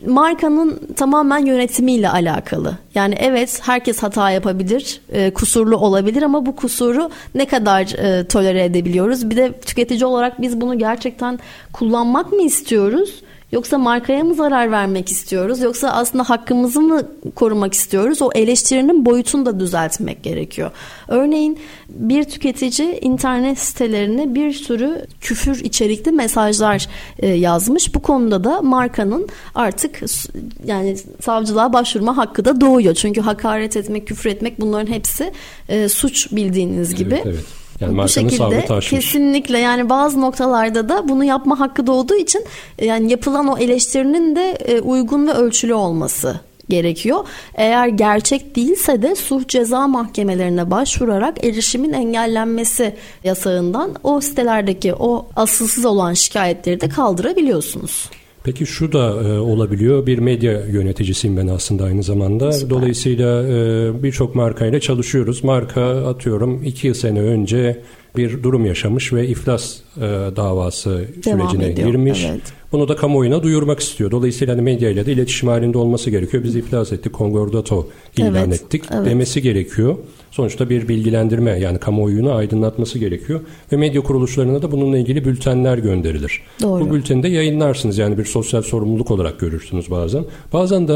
markanın tamamen yönetimiyle alakalı. Yani evet herkes hata yapabilir, e, kusurlu olabilir ama bu kusuru ne kadar e, tolere edebiliyoruz? Bir de tüketici olarak biz bunu gerçekten kullanmak mı istiyoruz? Yoksa markaya mı zarar vermek istiyoruz? Yoksa aslında hakkımızı mı korumak istiyoruz? O eleştirinin boyutunu da düzeltmek gerekiyor. Örneğin bir tüketici internet sitelerine bir sürü küfür içerikli mesajlar e, yazmış. Bu konuda da markanın artık yani savcılığa başvurma hakkı da doğuyor. Çünkü hakaret etmek, küfür etmek bunların hepsi e, suç bildiğiniz gibi. Evet, evet. Yani bu şekilde kesinlikle yani bazı noktalarda da bunu yapma hakkı doğduğu için e, yani yapılan o eleştirinin de e, uygun ve ölçülü olması gerekiyor. Eğer gerçek değilse de suç ceza mahkemelerine başvurarak erişimin engellenmesi yasağından o sitelerdeki o asılsız olan şikayetleri de kaldırabiliyorsunuz. Peki şu da e, olabiliyor. Bir medya yöneticisiyim ben aslında aynı zamanda. Süper. Dolayısıyla e, birçok markayla çalışıyoruz. Marka atıyorum iki sene önce bir durum yaşamış ve iflas e, davası Devam sürecine ediyor. girmiş. Evet. Bunu da kamuoyuna duyurmak istiyor. Dolayısıyla hani medyayla da iletişim halinde olması gerekiyor. Biz iflas ettik, Concordato ilan evet, ettik evet. demesi gerekiyor. Sonuçta bir bilgilendirme yani kamuoyunu aydınlatması gerekiyor. Ve medya kuruluşlarına da bununla ilgili bültenler gönderilir. Doğru. Bu bülteni de yayınlarsınız yani bir sosyal sorumluluk olarak görürsünüz bazen. Bazen de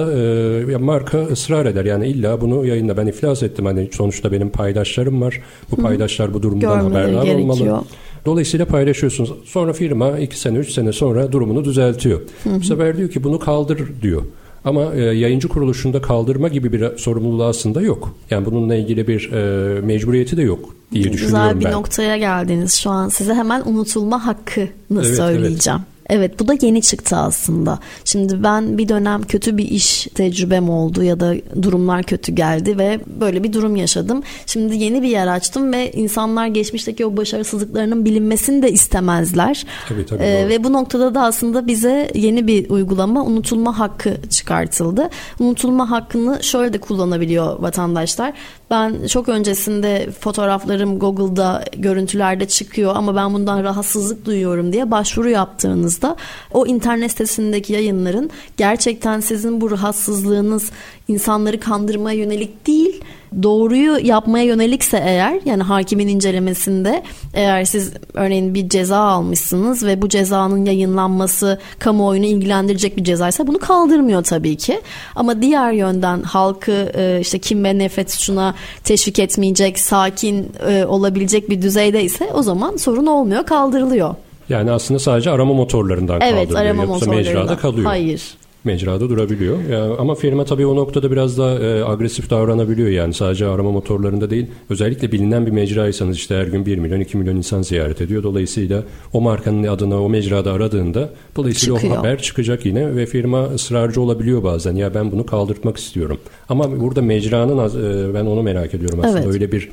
e, marka ısrar eder yani illa bunu yayınla ben iflas ettim. Hani sonuçta benim paydaşlarım var. Bu paydaşlar bu durumdan haberdar olmalı. Dolayısıyla paylaşıyorsunuz. Sonra firma iki sene, üç sene sonra durumunu düzeltiyor. Hı hı. Bu sefer diyor ki bunu kaldır diyor. Ama e, yayıncı kuruluşunda kaldırma gibi bir sorumluluğu aslında yok. Yani bununla ilgili bir e, mecburiyeti de yok diye düşünüyorum Güzel bir ben. noktaya geldiniz şu an. Size hemen unutulma hakkını evet, söyleyeceğim. Evet. Evet bu da yeni çıktı aslında. Şimdi ben bir dönem kötü bir iş tecrübem oldu ya da durumlar kötü geldi ve böyle bir durum yaşadım. Şimdi yeni bir yer açtım ve insanlar geçmişteki o başarısızlıklarının bilinmesini de istemezler. Tabii, tabii, ee, ve bu noktada da aslında bize yeni bir uygulama unutulma hakkı çıkartıldı. Unutulma hakkını şöyle de kullanabiliyor vatandaşlar. Ben çok öncesinde fotoğraflarım Google'da görüntülerde çıkıyor ama ben bundan rahatsızlık duyuyorum diye başvuru yaptığınızda o internet sitesindeki yayınların gerçekten sizin bu rahatsızlığınız insanları kandırmaya yönelik değil doğruyu yapmaya yönelikse eğer yani hakimin incelemesinde eğer siz örneğin bir ceza almışsınız ve bu cezanın yayınlanması kamuoyunu ilgilendirecek bir cezaysa bunu kaldırmıyor tabii ki. Ama diğer yönden halkı e, işte kim ve nefret suçuna teşvik etmeyecek, sakin e, olabilecek bir düzeyde ise o zaman sorun olmuyor, kaldırılıyor. Yani aslında sadece arama motorlarından evet, kaldırılıyor. Arama Yoksa mecrada kalıyor. Hayır. Mecrada durabiliyor. Ya, ama firma tabii o noktada biraz daha e, agresif davranabiliyor yani sadece arama motorlarında değil. Özellikle bilinen bir mecraysanız işte her gün 1 milyon 2 milyon insan ziyaret ediyor. Dolayısıyla o markanın adına o mecrada aradığında dolayısıyla Çıkıyor. o haber çıkacak yine ve firma ısrarcı olabiliyor bazen. Ya ben bunu kaldırtmak istiyorum. Ama burada mecranın e, ben onu merak ediyorum aslında. Evet. Öyle bir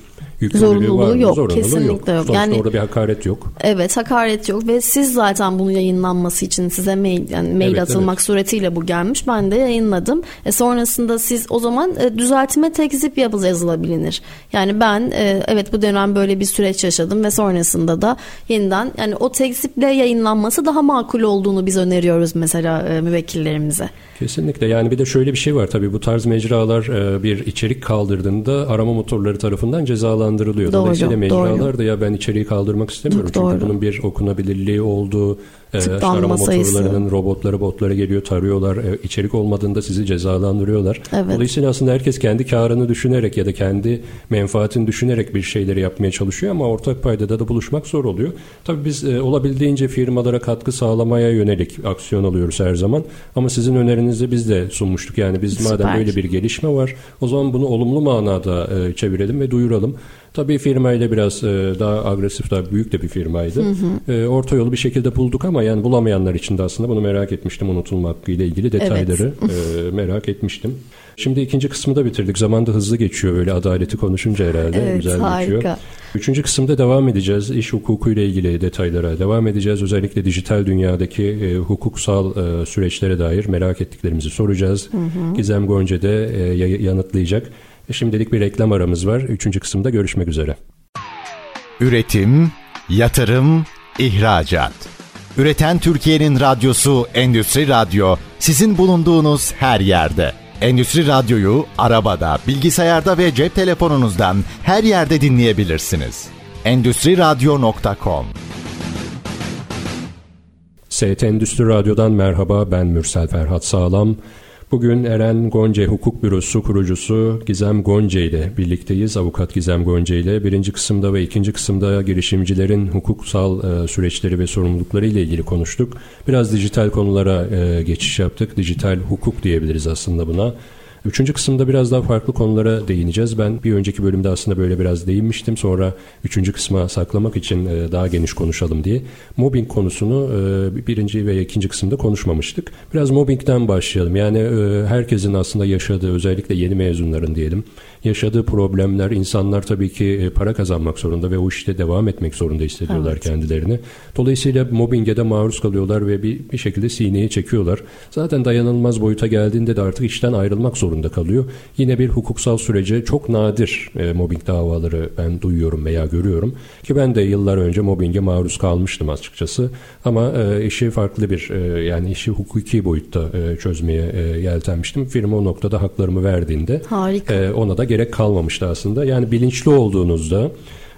Zorunluluğu var yok. Zorunluluğu kesinlikle yok. yok. Sonuçta yani, orada bir hakaret yok. Evet hakaret yok ve siz zaten bunu yayınlanması için size mail yani mail evet, atılmak evet. suretiyle bu gelmiş. Ben de yayınladım. E sonrasında siz o zaman e, düzeltme tekzip yazılabilir. Yani ben e, evet bu dönem böyle bir süreç yaşadım ve sonrasında da yeniden yani o tekziple yayınlanması daha makul olduğunu biz öneriyoruz mesela e, müvekkillerimize. Kesinlikle yani bir de şöyle bir şey var tabii bu tarz mecralar e, bir içerik kaldırdığında arama motorları tarafından cezalandırılıyor. Doğru, Dolayısıyla mecralar doğru. da ya ben içeriği kaldırmak istemiyorum. Çok Çünkü doğru. bunun bir okunabilirliği olduğu e, arama motorlarının robotları botları geliyor tarıyorlar. E, içerik olmadığında sizi cezalandırıyorlar. Evet. Dolayısıyla aslında herkes kendi karını düşünerek ya da kendi menfaatini düşünerek bir şeyleri yapmaya çalışıyor ama ortak paydada da buluşmak zor oluyor. Tabii biz olabildiğince firmalara katkı sağlamaya yönelik aksiyon alıyoruz her zaman. Ama sizin önerinizi biz de sunmuştuk. Yani biz Süper. madem böyle bir gelişme var o zaman bunu olumlu manada e, çevirelim ve duyuralım. Tabii firmayla biraz e, daha agresif, daha büyük de bir firmaydı. Hı hı. E, orta yolu bir şekilde bulduk ama yani bulamayanlar için de aslında bunu merak etmiştim. Unutulma hakkı ile ilgili detayları evet. e, merak etmiştim. Şimdi ikinci kısmı da bitirdik. Zaman da hızlı geçiyor böyle adaleti konuşunca herhalde. Evet, Güzel harika. geçiyor. Üçüncü kısımda devam edeceğiz. İş hukuku ile ilgili detaylara devam edeceğiz. Özellikle dijital dünyadaki e, hukuksal e, süreçlere dair merak ettiklerimizi soracağız. Hı hı. Gizem Gonca da e, yanıtlayacak. Şimdilik bir reklam aramız var. Üçüncü kısımda görüşmek üzere. Üretim, yatırım, ihracat. Üreten Türkiye'nin radyosu Endüstri Radyo sizin bulunduğunuz her yerde. Endüstri Radyo'yu arabada, bilgisayarda ve cep telefonunuzdan her yerde dinleyebilirsiniz. Endüstri Radyo.com ST Endüstri Radyo'dan merhaba ben Mürsel Ferhat Sağlam. Bugün Eren Gonce Hukuk Bürosu kurucusu Gizem Gonce ile birlikteyiz. Avukat Gizem Gonce ile birinci kısımda ve ikinci kısımda girişimcilerin hukuksal e, süreçleri ve sorumlulukları ile ilgili konuştuk. Biraz dijital konulara e, geçiş yaptık. Dijital hukuk diyebiliriz aslında buna. Üçüncü kısımda biraz daha farklı konulara değineceğiz. Ben bir önceki bölümde aslında böyle biraz değinmiştim. Sonra üçüncü kısma saklamak için e, daha geniş konuşalım diye. Mobbing konusunu e, birinci ve ikinci kısımda konuşmamıştık. Biraz mobbingden başlayalım. Yani e, herkesin aslında yaşadığı özellikle yeni mezunların diyelim yaşadığı problemler insanlar tabii ki para kazanmak zorunda ve o işte devam etmek zorunda hissediyorlar evet. kendilerini. Dolayısıyla mobbinge de maruz kalıyorlar ve bir, bir şekilde sineye çekiyorlar. Zaten dayanılmaz boyuta geldiğinde de artık işten ayrılmak zorunda zorunda kalıyor. Yine bir hukuksal sürece çok nadir e, mobbing davaları ben duyuyorum veya görüyorum. Ki ben de yıllar önce mobbinge maruz kalmıştım açıkçası. Ama e, işi farklı bir e, yani işi hukuki boyutta e, çözmeye e, yeltenmiştim. Firma o noktada haklarımı verdiğinde Harika. E, ona da gerek kalmamıştı aslında. Yani bilinçli olduğunuzda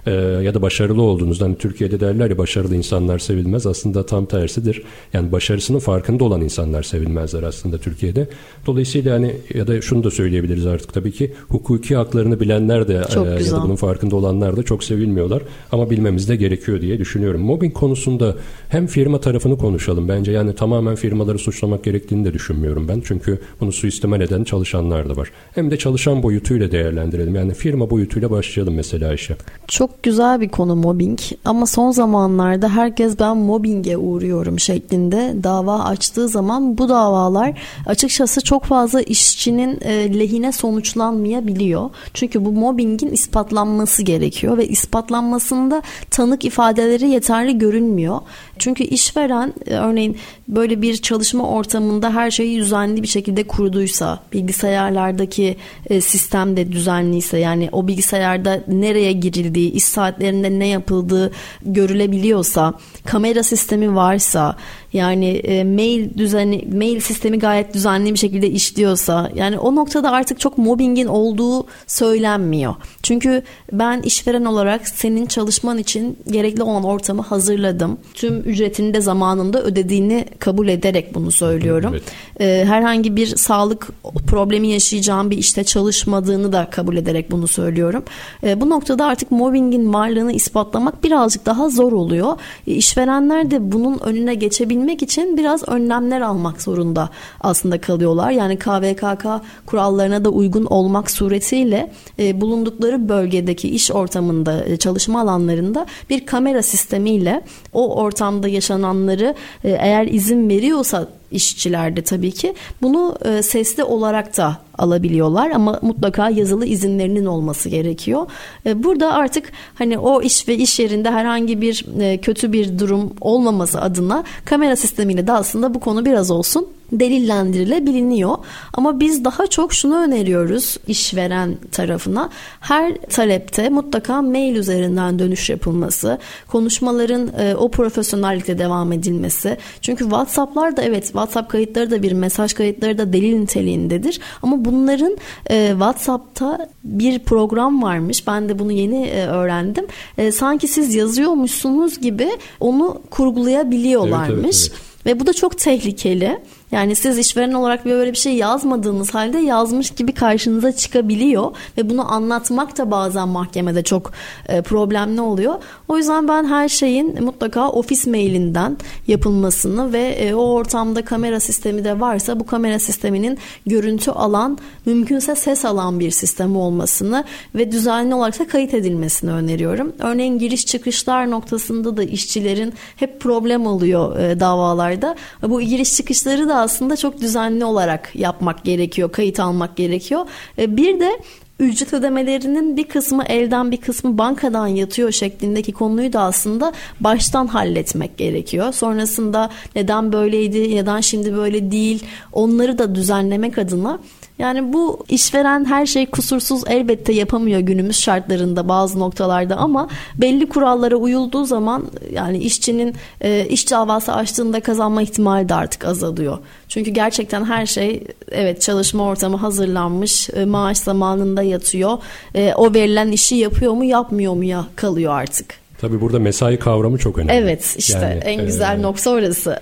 e, ya da başarılı olduğunuzda hani Türkiye'de derler ya başarılı insanlar sevilmez aslında tam tersidir. Yani başarısının farkında olan insanlar sevilmezler aslında Türkiye'de. Dolayısıyla hani ya da şunu da söyleyebiliriz artık tabii ki hukuki haklarını bilenler de e, ya da bunun farkında olanlar da çok sevilmiyorlar ama bilmemiz de gerekiyor diye düşünüyorum. Mobbing konusunda hem firma tarafını konuşalım bence yani tamamen firmaları suçlamak gerektiğini de düşünmüyorum ben. Çünkü bunu suistimal eden çalışanlar da var. Hem de çalışan boyutuyla değerlendirelim. Yani firma boyutuyla başlayalım mesela işe. Çok güzel bir konu mobbing ama son zamanlarda herkes ben mobbinge uğruyorum şeklinde dava açtığı zaman bu davalar açıkçası çok fazla işçinin e, lehine sonuçlanmayabiliyor. Çünkü bu mobbingin ispatlanması gerekiyor ve ispatlanmasında tanık ifadeleri yeterli görünmüyor. Çünkü işveren e, örneğin böyle bir çalışma ortamında her şeyi düzenli bir şekilde kurduysa, bilgisayarlardaki e, sistem de düzenliyse yani o bilgisayarda nereye girildiği, iş saatlerinde ne yapıldığı görülebiliyorsa, kamera sistemi varsa, yani e, mail düzeni mail sistemi gayet düzenli bir şekilde işliyorsa yani o noktada artık çok mobbingin olduğu söylenmiyor. Çünkü ben işveren olarak senin çalışman için gerekli olan ortamı hazırladım. Tüm ücretini de zamanında ödediğini kabul ederek bunu söylüyorum. Evet. E, herhangi bir sağlık problemi yaşayacağım bir işte çalışmadığını da kabul ederek bunu söylüyorum. E, bu noktada artık mobbing mobbingin varlığını ispatlamak birazcık daha zor oluyor. E, işverenler de bunun önüne geçebilmek için biraz önlemler almak zorunda aslında kalıyorlar. Yani KVKK kurallarına da uygun olmak suretiyle e, bulundukları bölgedeki iş ortamında, e, çalışma alanlarında bir kamera sistemiyle o ortamda yaşananları eğer izin veriyorsa işçilerde tabii ki bunu e, sesli olarak da alabiliyorlar ama mutlaka yazılı izinlerinin olması gerekiyor. E, burada artık hani o iş ve iş yerinde herhangi bir e, kötü bir durum olmaması adına kamera sistemiyle de aslında bu konu biraz olsun delillendirilebiliniyor. Ama biz daha çok şunu öneriyoruz işveren tarafına. Her talepte mutlaka mail üzerinden dönüş yapılması, konuşmaların e, o profesyonellikle devam edilmesi. Çünkü WhatsApp'lar da evet WhatsApp kayıtları da bir mesaj kayıtları da delil niteliğindedir. Ama bunların e, WhatsApp'ta bir program varmış. Ben de bunu yeni e, öğrendim. E, sanki siz yazıyormuşsunuz gibi onu kurgulayabiliyorlarmış. Evet, evet, evet. Ve bu da çok tehlikeli. Yani siz işveren olarak böyle bir şey yazmadığınız halde yazmış gibi karşınıza çıkabiliyor ve bunu anlatmak da bazen mahkemede çok e, problemli oluyor. O yüzden ben her şeyin mutlaka ofis mailinden yapılmasını ve e, o ortamda kamera sistemi de varsa bu kamera sisteminin görüntü alan, mümkünse ses alan bir sistem olmasını ve düzenli olarak da kayıt edilmesini öneriyorum. Örneğin giriş çıkışlar noktasında da işçilerin hep problem oluyor e, davalarda. Bu giriş çıkışları da aslında çok düzenli olarak yapmak gerekiyor, kayıt almak gerekiyor. E, bir de ücret ödemelerinin bir kısmı elden bir kısmı bankadan yatıyor şeklindeki konuyu da aslında baştan halletmek gerekiyor. Sonrasında neden böyleydi, neden şimdi böyle değil onları da düzenlemek adına yani bu işveren her şey kusursuz elbette yapamıyor günümüz şartlarında bazı noktalarda ama belli kurallara uyulduğu zaman yani işçinin e, iş davası açtığında kazanma ihtimali de artık azalıyor. Çünkü gerçekten her şey evet çalışma ortamı hazırlanmış, e, maaş zamanında yatıyor. E, o verilen işi yapıyor mu yapmıyor mu ya kalıyor artık. Tabii burada mesai kavramı çok önemli. Evet işte yani, en güzel e, nokta orası.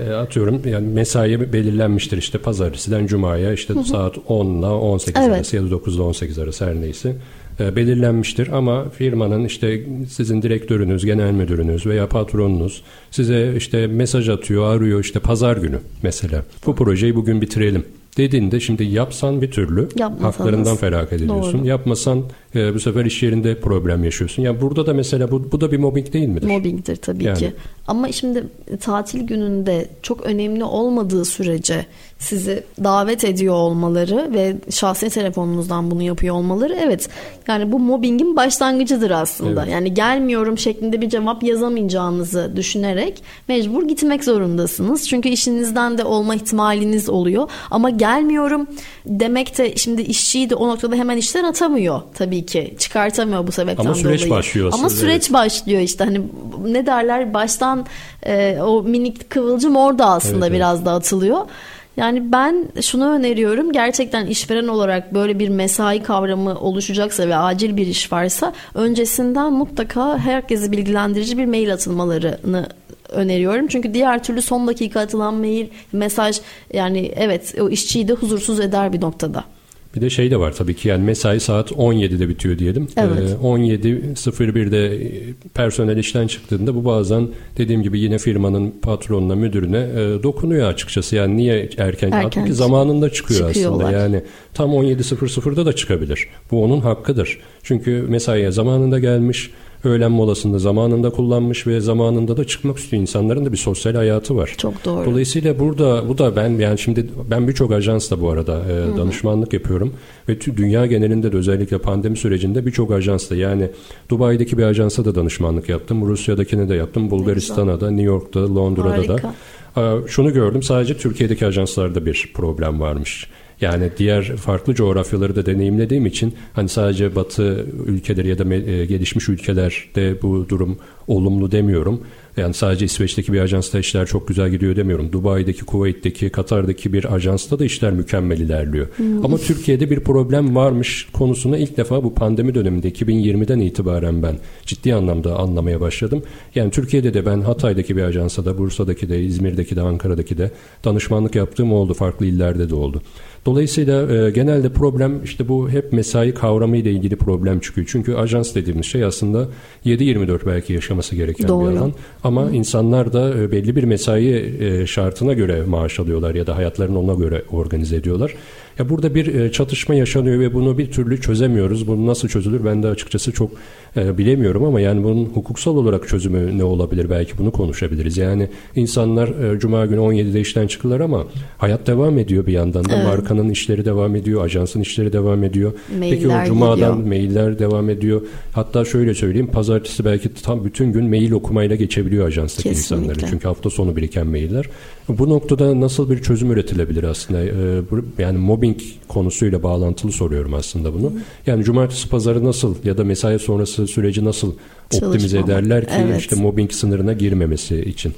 E, atıyorum yani mesai belirlenmiştir işte pazartesiden cumaya işte hı hı. saat 10 ile 18 evet. arası ya da 9 ile 18 arası her neyse e, belirlenmiştir ama firmanın işte sizin direktörünüz, genel müdürünüz veya patronunuz size işte mesaj atıyor, arıyor işte pazar günü mesela. Bu projeyi bugün bitirelim dediğinde şimdi yapsan bir türlü Yapmasanız. haklarından feragat ediyorsun. Doğru. Yapmasan e, bu sefer iş yerinde problem yaşıyorsun. Yani burada da mesela bu, bu da bir mobbing değil midir? Mobbingdir tabii yani. ki. Ama şimdi tatil gününde çok önemli olmadığı sürece sizi davet ediyor olmaları ve şahsi telefonunuzdan bunu yapıyor olmaları evet yani bu mobbingin başlangıcıdır aslında. Evet. Yani gelmiyorum şeklinde bir cevap yazamayacağınızı düşünerek mecbur gitmek zorundasınız. Çünkü işinizden de olma ihtimaliniz oluyor. Ama gelmiyorum demek de şimdi işçiyi de o noktada hemen işten atamıyor tabii ki. Çıkartamıyor bu sebepten Ama süreç dolayı. başlıyor. Ama süreç evet. başlıyor işte hani ne derler baştan e, o minik kıvılcım orada aslında evet, biraz evet. da atılıyor. Yani ben şunu öneriyorum gerçekten işveren olarak böyle bir mesai kavramı oluşacaksa ve acil bir iş varsa öncesinden mutlaka herkesi bilgilendirici bir mail atılmalarını öneriyorum. Çünkü diğer türlü son dakika atılan mail, mesaj yani evet o işçiyi de huzursuz eder bir noktada. Bir de şey de var tabii ki yani mesai saat 17'de bitiyor diyelim. Evet. Ee, 17.01'de personel işten çıktığında bu bazen dediğim gibi yine firmanın patronuna, müdürüne e, dokunuyor açıkçası. Yani niye erken? erken. Ki zamanında çıkıyor aslında. Yani tam 17.00'da da çıkabilir. Bu onun hakkıdır. Çünkü mesaiye zamanında gelmiş öğlen molasında zamanında kullanmış ve zamanında da çıkmak istiyor. insanların da bir sosyal hayatı var. Çok doğru. Dolayısıyla burada bu da ben yani şimdi ben birçok ajansla bu arada e, danışmanlık yapıyorum ve dünya genelinde de özellikle pandemi sürecinde birçok ajansla yani Dubai'deki bir ajansa da danışmanlık yaptım. Rusya'dakine de yaptım. Bulgaristan'a da, New York'ta, Londra'da Harika. da. Şunu gördüm sadece Türkiye'deki ajanslarda bir problem varmış. Yani diğer farklı coğrafyaları da deneyimlediğim için hani sadece batı ülkeleri ya da e, gelişmiş ülkelerde bu durum olumlu demiyorum. Yani sadece İsveç'teki bir ajansta işler çok güzel gidiyor demiyorum. Dubai'deki, Kuveyt'teki, Katar'daki bir ajansta da işler mükemmel ilerliyor. Hmm. Ama Türkiye'de bir problem varmış konusuna ilk defa bu pandemi döneminde 2020'den itibaren ben ciddi anlamda anlamaya başladım. Yani Türkiye'de de ben Hatay'daki bir ajansa da, Bursa'daki de, İzmir'deki de, Ankara'daki de danışmanlık yaptığım oldu. Farklı illerde de oldu. Dolayısıyla e, genelde problem işte bu hep mesai kavramı ile ilgili problem çıkıyor. Çünkü ajans dediğimiz şey aslında 7-24 belki yaşaması gereken Doğru. bir alan. Ama Hı. insanlar da e, belli bir mesai e, şartına göre maaş alıyorlar ya da hayatlarını ona göre organize ediyorlar. Ya burada bir e, çatışma yaşanıyor ve bunu bir türlü çözemiyoruz. Bunu nasıl çözülür ben de açıkçası çok e, bilemiyorum ama yani bunun hukuksal olarak çözümü ne olabilir belki bunu konuşabiliriz. Yani insanlar e, cuma günü 17'de işten çıktılar ama hayat devam ediyor bir yandan da. Evet. Markanın işleri devam ediyor, ajansın işleri devam ediyor. Mailler Peki o cumadan gidiyor. mailler devam ediyor. Hatta şöyle söyleyeyim pazartesi belki tam bütün gün mail okumayla geçebiliyor ajanstaki Kesinlikle. insanları. Çünkü hafta sonu biriken mailler. Bu noktada nasıl bir çözüm üretilebilir aslında? Ee, yani mobbing konusuyla bağlantılı soruyorum aslında bunu. Yani cumartesi pazarı nasıl ya da mesai sonrası süreci nasıl optimize ederler ki evet. işte mobbing sınırına girmemesi için?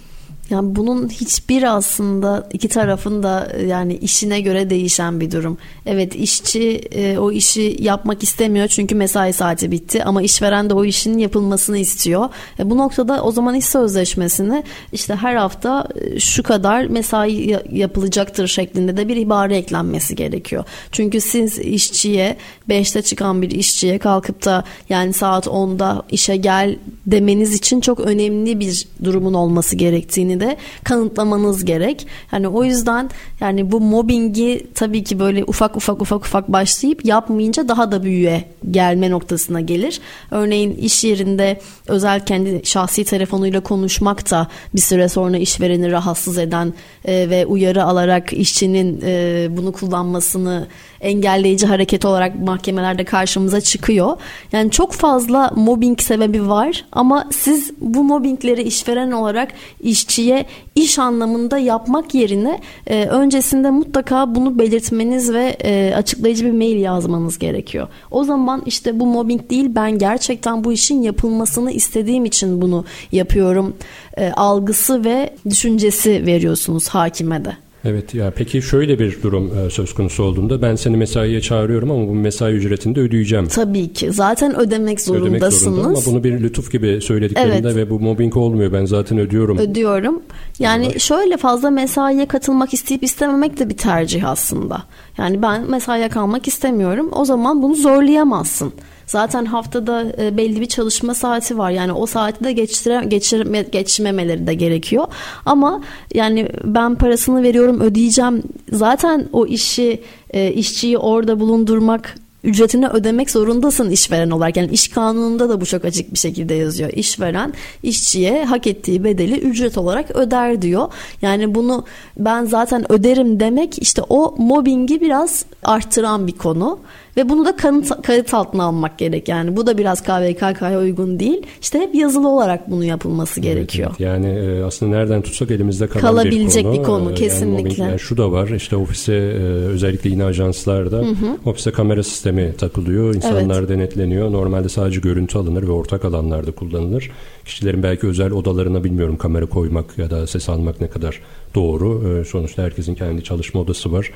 Yani bunun hiçbir aslında iki tarafın da yani işine göre değişen bir durum. Evet işçi e, o işi yapmak istemiyor çünkü mesai saati bitti ama işveren de o işin yapılmasını istiyor. E, bu noktada o zaman iş sözleşmesini işte her hafta e, şu kadar mesai yapılacaktır şeklinde de bir ibare eklenmesi gerekiyor. Çünkü siz işçiye 5'te çıkan bir işçiye kalkıp da yani saat 10'da işe gel demeniz için çok önemli bir durumun olması gerektiğini de kanıtlamanız gerek. Yani o yüzden yani bu mobbingi tabii ki böyle ufak ufak ufak ufak başlayıp yapmayınca daha da büyüye gelme noktasına gelir. Örneğin iş yerinde özel kendi şahsi telefonuyla konuşmak da bir süre sonra işvereni rahatsız eden e, ve uyarı alarak işçinin e, bunu kullanmasını engelleyici hareket olarak mahkemelerde karşımıza çıkıyor. Yani çok fazla mobbing sebebi var ama siz bu mobbingleri işveren olarak işçiye iş anlamında yapmak yerine e, öncesinde mutlaka bunu belirtmeniz ve e, açıklayıcı bir mail yazmanız gerekiyor. O zaman işte bu mobbing değil ben gerçekten bu işin yapılmasını istediğim için bunu yapıyorum e, algısı ve düşüncesi veriyorsunuz hakime de. Evet ya peki şöyle bir durum e, söz konusu olduğunda ben seni mesaiye çağırıyorum ama bu mesai ücretini de ödeyeceğim. Tabii ki zaten ödemek zorundasınız. Ödemek zorunda ama bunu bir lütuf gibi söylediklerinde evet. ve bu mobbing olmuyor ben zaten ödüyorum. Ödüyorum. Yani evet. şöyle fazla mesaiye katılmak isteyip istememek de bir tercih aslında. Yani ben mesaiye kalmak istemiyorum o zaman bunu zorlayamazsın. Zaten haftada e, belli bir çalışma saati var. Yani o saati de geçire, geçirme, geçmemeleri de gerekiyor. Ama yani ben parasını veriyorum ödeyeceğim. Zaten o işi e, işçiyi orada bulundurmak ücretini ödemek zorundasın işveren olarak. Yani iş kanununda da bu çok açık bir şekilde yazıyor. İşveren işçiye hak ettiği bedeli ücret olarak öder diyor. Yani bunu ben zaten öderim demek işte o mobbingi biraz arttıran bir konu. Ve bunu da kanıt, kayıt altına almak gerek. Yani bu da biraz KVKK'ya uygun değil. İşte hep yazılı olarak bunu yapılması evet, gerekiyor. Evet. Yani e, aslında nereden tutsak elimizde kalan Kalabilecek bir konu. bir konu kesinlikle. Yani, yani şu da var işte ofise e, özellikle yine ajanslarda hı hı. ofise kamera sistemi takılıyor. İnsanlar evet. denetleniyor. Normalde sadece görüntü alınır ve ortak alanlarda kullanılır. Kişilerin belki özel odalarına bilmiyorum kamera koymak ya da ses almak ne kadar doğru. E, sonuçta herkesin kendi çalışma odası var.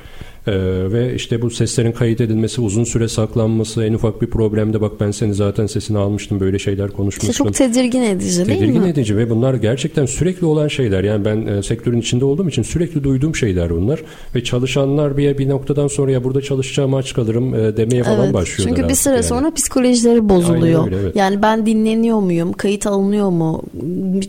Ve işte bu seslerin kayıt edilmesi, uzun süre saklanması, en ufak bir problemde bak ben seni zaten sesini almıştım böyle şeyler konuşmuştum. İşte çok tedirgin edici değil tedirgin mi? Tedirgin edici ve bunlar gerçekten sürekli olan şeyler. Yani ben e, sektörün içinde olduğum için sürekli duyduğum şeyler bunlar. Ve çalışanlar bir, bir noktadan sonra ya burada çalışacağım aç kalırım e, demeye falan evet, başlıyorlar. Çünkü bir süre yani. sonra psikolojileri bozuluyor. Öyle, evet. Yani ben dinleniyor muyum? Kayıt alınıyor mu?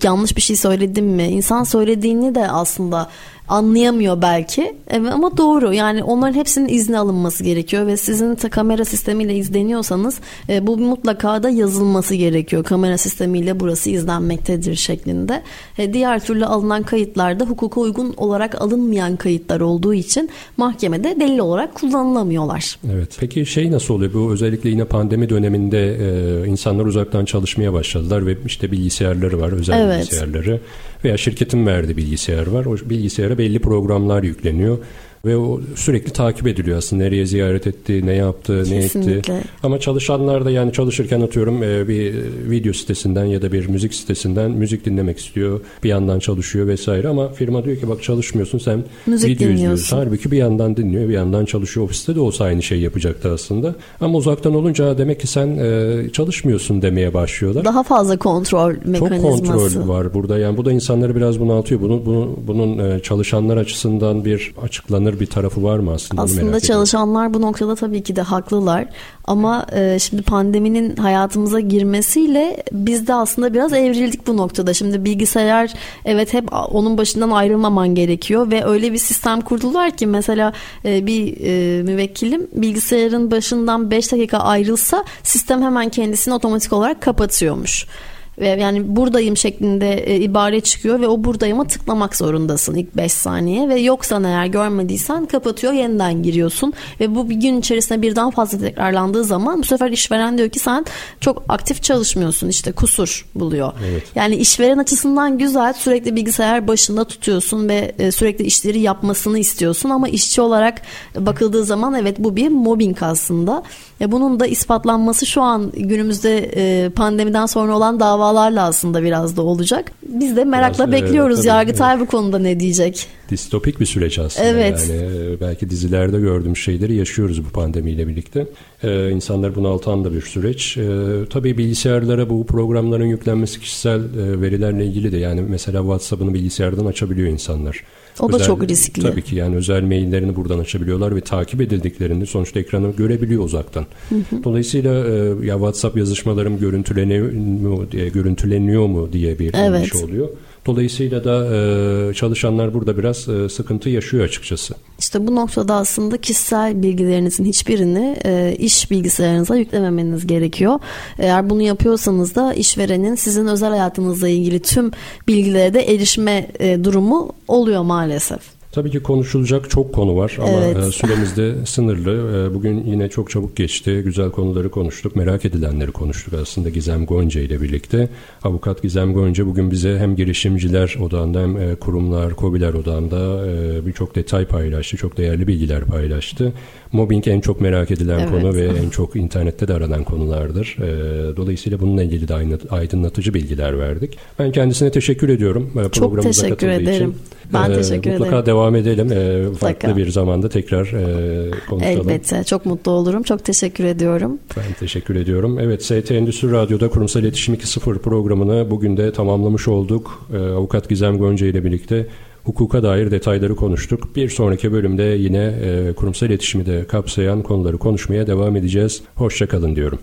Yanlış bir şey söyledim mi? İnsan söylediğini de aslında anlayamıyor belki. Evet, ama doğru yani onların hepsinin izni alınması gerekiyor ve sizin de kamera sistemiyle izleniyorsanız e, bu mutlaka da yazılması gerekiyor. Kamera sistemiyle burası izlenmektedir şeklinde. E, diğer türlü alınan kayıtlarda hukuka uygun olarak alınmayan kayıtlar olduğu için mahkemede delil olarak kullanılamıyorlar. Evet. Peki şey nasıl oluyor? Bu özellikle yine pandemi döneminde e, insanlar uzaktan çalışmaya başladılar ve işte bilgisayarları var özel evet. bilgisayarları veya şirketin verdiği bilgisayar var. O bilgisayara belli programlar yükleniyor. Ve o sürekli takip ediliyor aslında nereye ziyaret etti, ne yaptı, ne Kesinlikle. etti. Ama çalışanlar da yani çalışırken atıyorum e, bir video sitesinden ya da bir müzik sitesinden müzik dinlemek istiyor. Bir yandan çalışıyor vesaire ama firma diyor ki bak çalışmıyorsun sen Müzik video izliyorsun. dinliyorsun. Halbuki bir yandan dinliyor bir yandan çalışıyor. Ofiste de olsa aynı şeyi yapacaktı aslında. Ama uzaktan olunca demek ki sen e, çalışmıyorsun demeye başlıyorlar. Daha fazla kontrol Çok mekanizması. kontrol var burada. Yani bu da insanları biraz bunaltıyor. Bunu, bunu bunun e, çalışanlar açısından bir açıklanır bir tarafı var mı aslında? Aslında merak ediyorum. çalışanlar bu noktada tabii ki de haklılar. Ama e, şimdi pandeminin hayatımıza girmesiyle biz de aslında biraz evrildik bu noktada. Şimdi bilgisayar evet hep onun başından ayrılmaman gerekiyor ve öyle bir sistem kurdular ki mesela e, bir e, müvekkilim bilgisayarın başından 5 dakika ayrılsa sistem hemen kendisini otomatik olarak kapatıyormuş. Ve yani buradayım şeklinde e, ibare çıkıyor ve o buradayıma tıklamak zorundasın ilk 5 saniye ve yoksan eğer görmediysen kapatıyor yeniden giriyorsun ve bu bir gün içerisinde birden fazla tekrarlandığı zaman bu sefer işveren diyor ki sen çok aktif çalışmıyorsun işte kusur buluyor. Evet. Yani işveren açısından güzel sürekli bilgisayar başında tutuyorsun ve e, sürekli işleri yapmasını istiyorsun ama işçi olarak bakıldığı zaman evet bu bir mobbing aslında. E, bunun da ispatlanması şu an günümüzde e, pandemiden sonra olan davalarla aslında biraz da olacak. Biz de merakla Biraz, e, bekliyoruz tabii, Yargıtay bu konuda ne diyecek. Distopik bir süreç aslında. Evet. Yani e, belki dizilerde gördüğümüz şeyleri yaşıyoruz bu pandemiyle birlikte. Ee, insanlar bunaltan da bir süreç. Ee, tabii bilgisayarlara bu programların yüklenmesi kişisel e, verilerle ilgili de yani mesela WhatsApp'ını bilgisayardan açabiliyor insanlar. O da çok riskli. Tabii ki yani özel maillerini buradan açabiliyorlar ve takip edildiklerini sonuçta ekranı görebiliyor uzaktan. Dolayısıyla e, ya WhatsApp yazışmalarım görüntüleniyor mu, diye, görüntüleniyor mu diye bir Evet. endişe oluyor. Dolayısıyla da e, çalışanlar burada biraz e, sıkıntı yaşıyor açıkçası. İşte bu noktada aslında kişisel bilgilerinizin hiçbirini e, iş bilgisayarınıza yüklememeniz gerekiyor. Eğer bunu yapıyorsanız da işverenin sizin özel hayatınızla ilgili tüm bilgilere de erişme e, durumu oluyor maalesef. Tabii ki konuşulacak çok konu var ama Evet. e, süremiz de sınırlı. E, Bugün yine çok çabuk geçti. Güzel konuları konuştuk. Merak edilenleri konuştuk aslında Gizem Gonca ile birlikte. Avukat Gizem Gonca bugün bize hem girişimciler odağında hem e, kurumlar, KOBİ'ler odağında birçok detay paylaştı. Çok değerli bilgiler paylaştı. Mobbing en çok merak edilen Evet. konu ve en çok internette de aranan konulardır. E, Dolayısıyla bununla ilgili de aydınlatıcı bilgiler verdik. Ben kendisine teşekkür ediyorum. e, Çok teşekkür ederim. için. Ben E, teşekkür mutlaka ederim. devam edelim. Ee, farklı Mutlaka. bir zamanda tekrar e, konuşalım. Elbette çok mutlu olurum. Çok teşekkür ediyorum. Ben teşekkür ediyorum. Evet ST Endüstri Radyo'da Kurumsal İletişim 2.0 programını bugün de tamamlamış olduk. Ee, Avukat Gizem Gonca ile birlikte hukuka dair detayları konuştuk. Bir sonraki bölümde yine e, kurumsal iletişimi de kapsayan konuları konuşmaya devam edeceğiz. Hoşçakalın diyorum.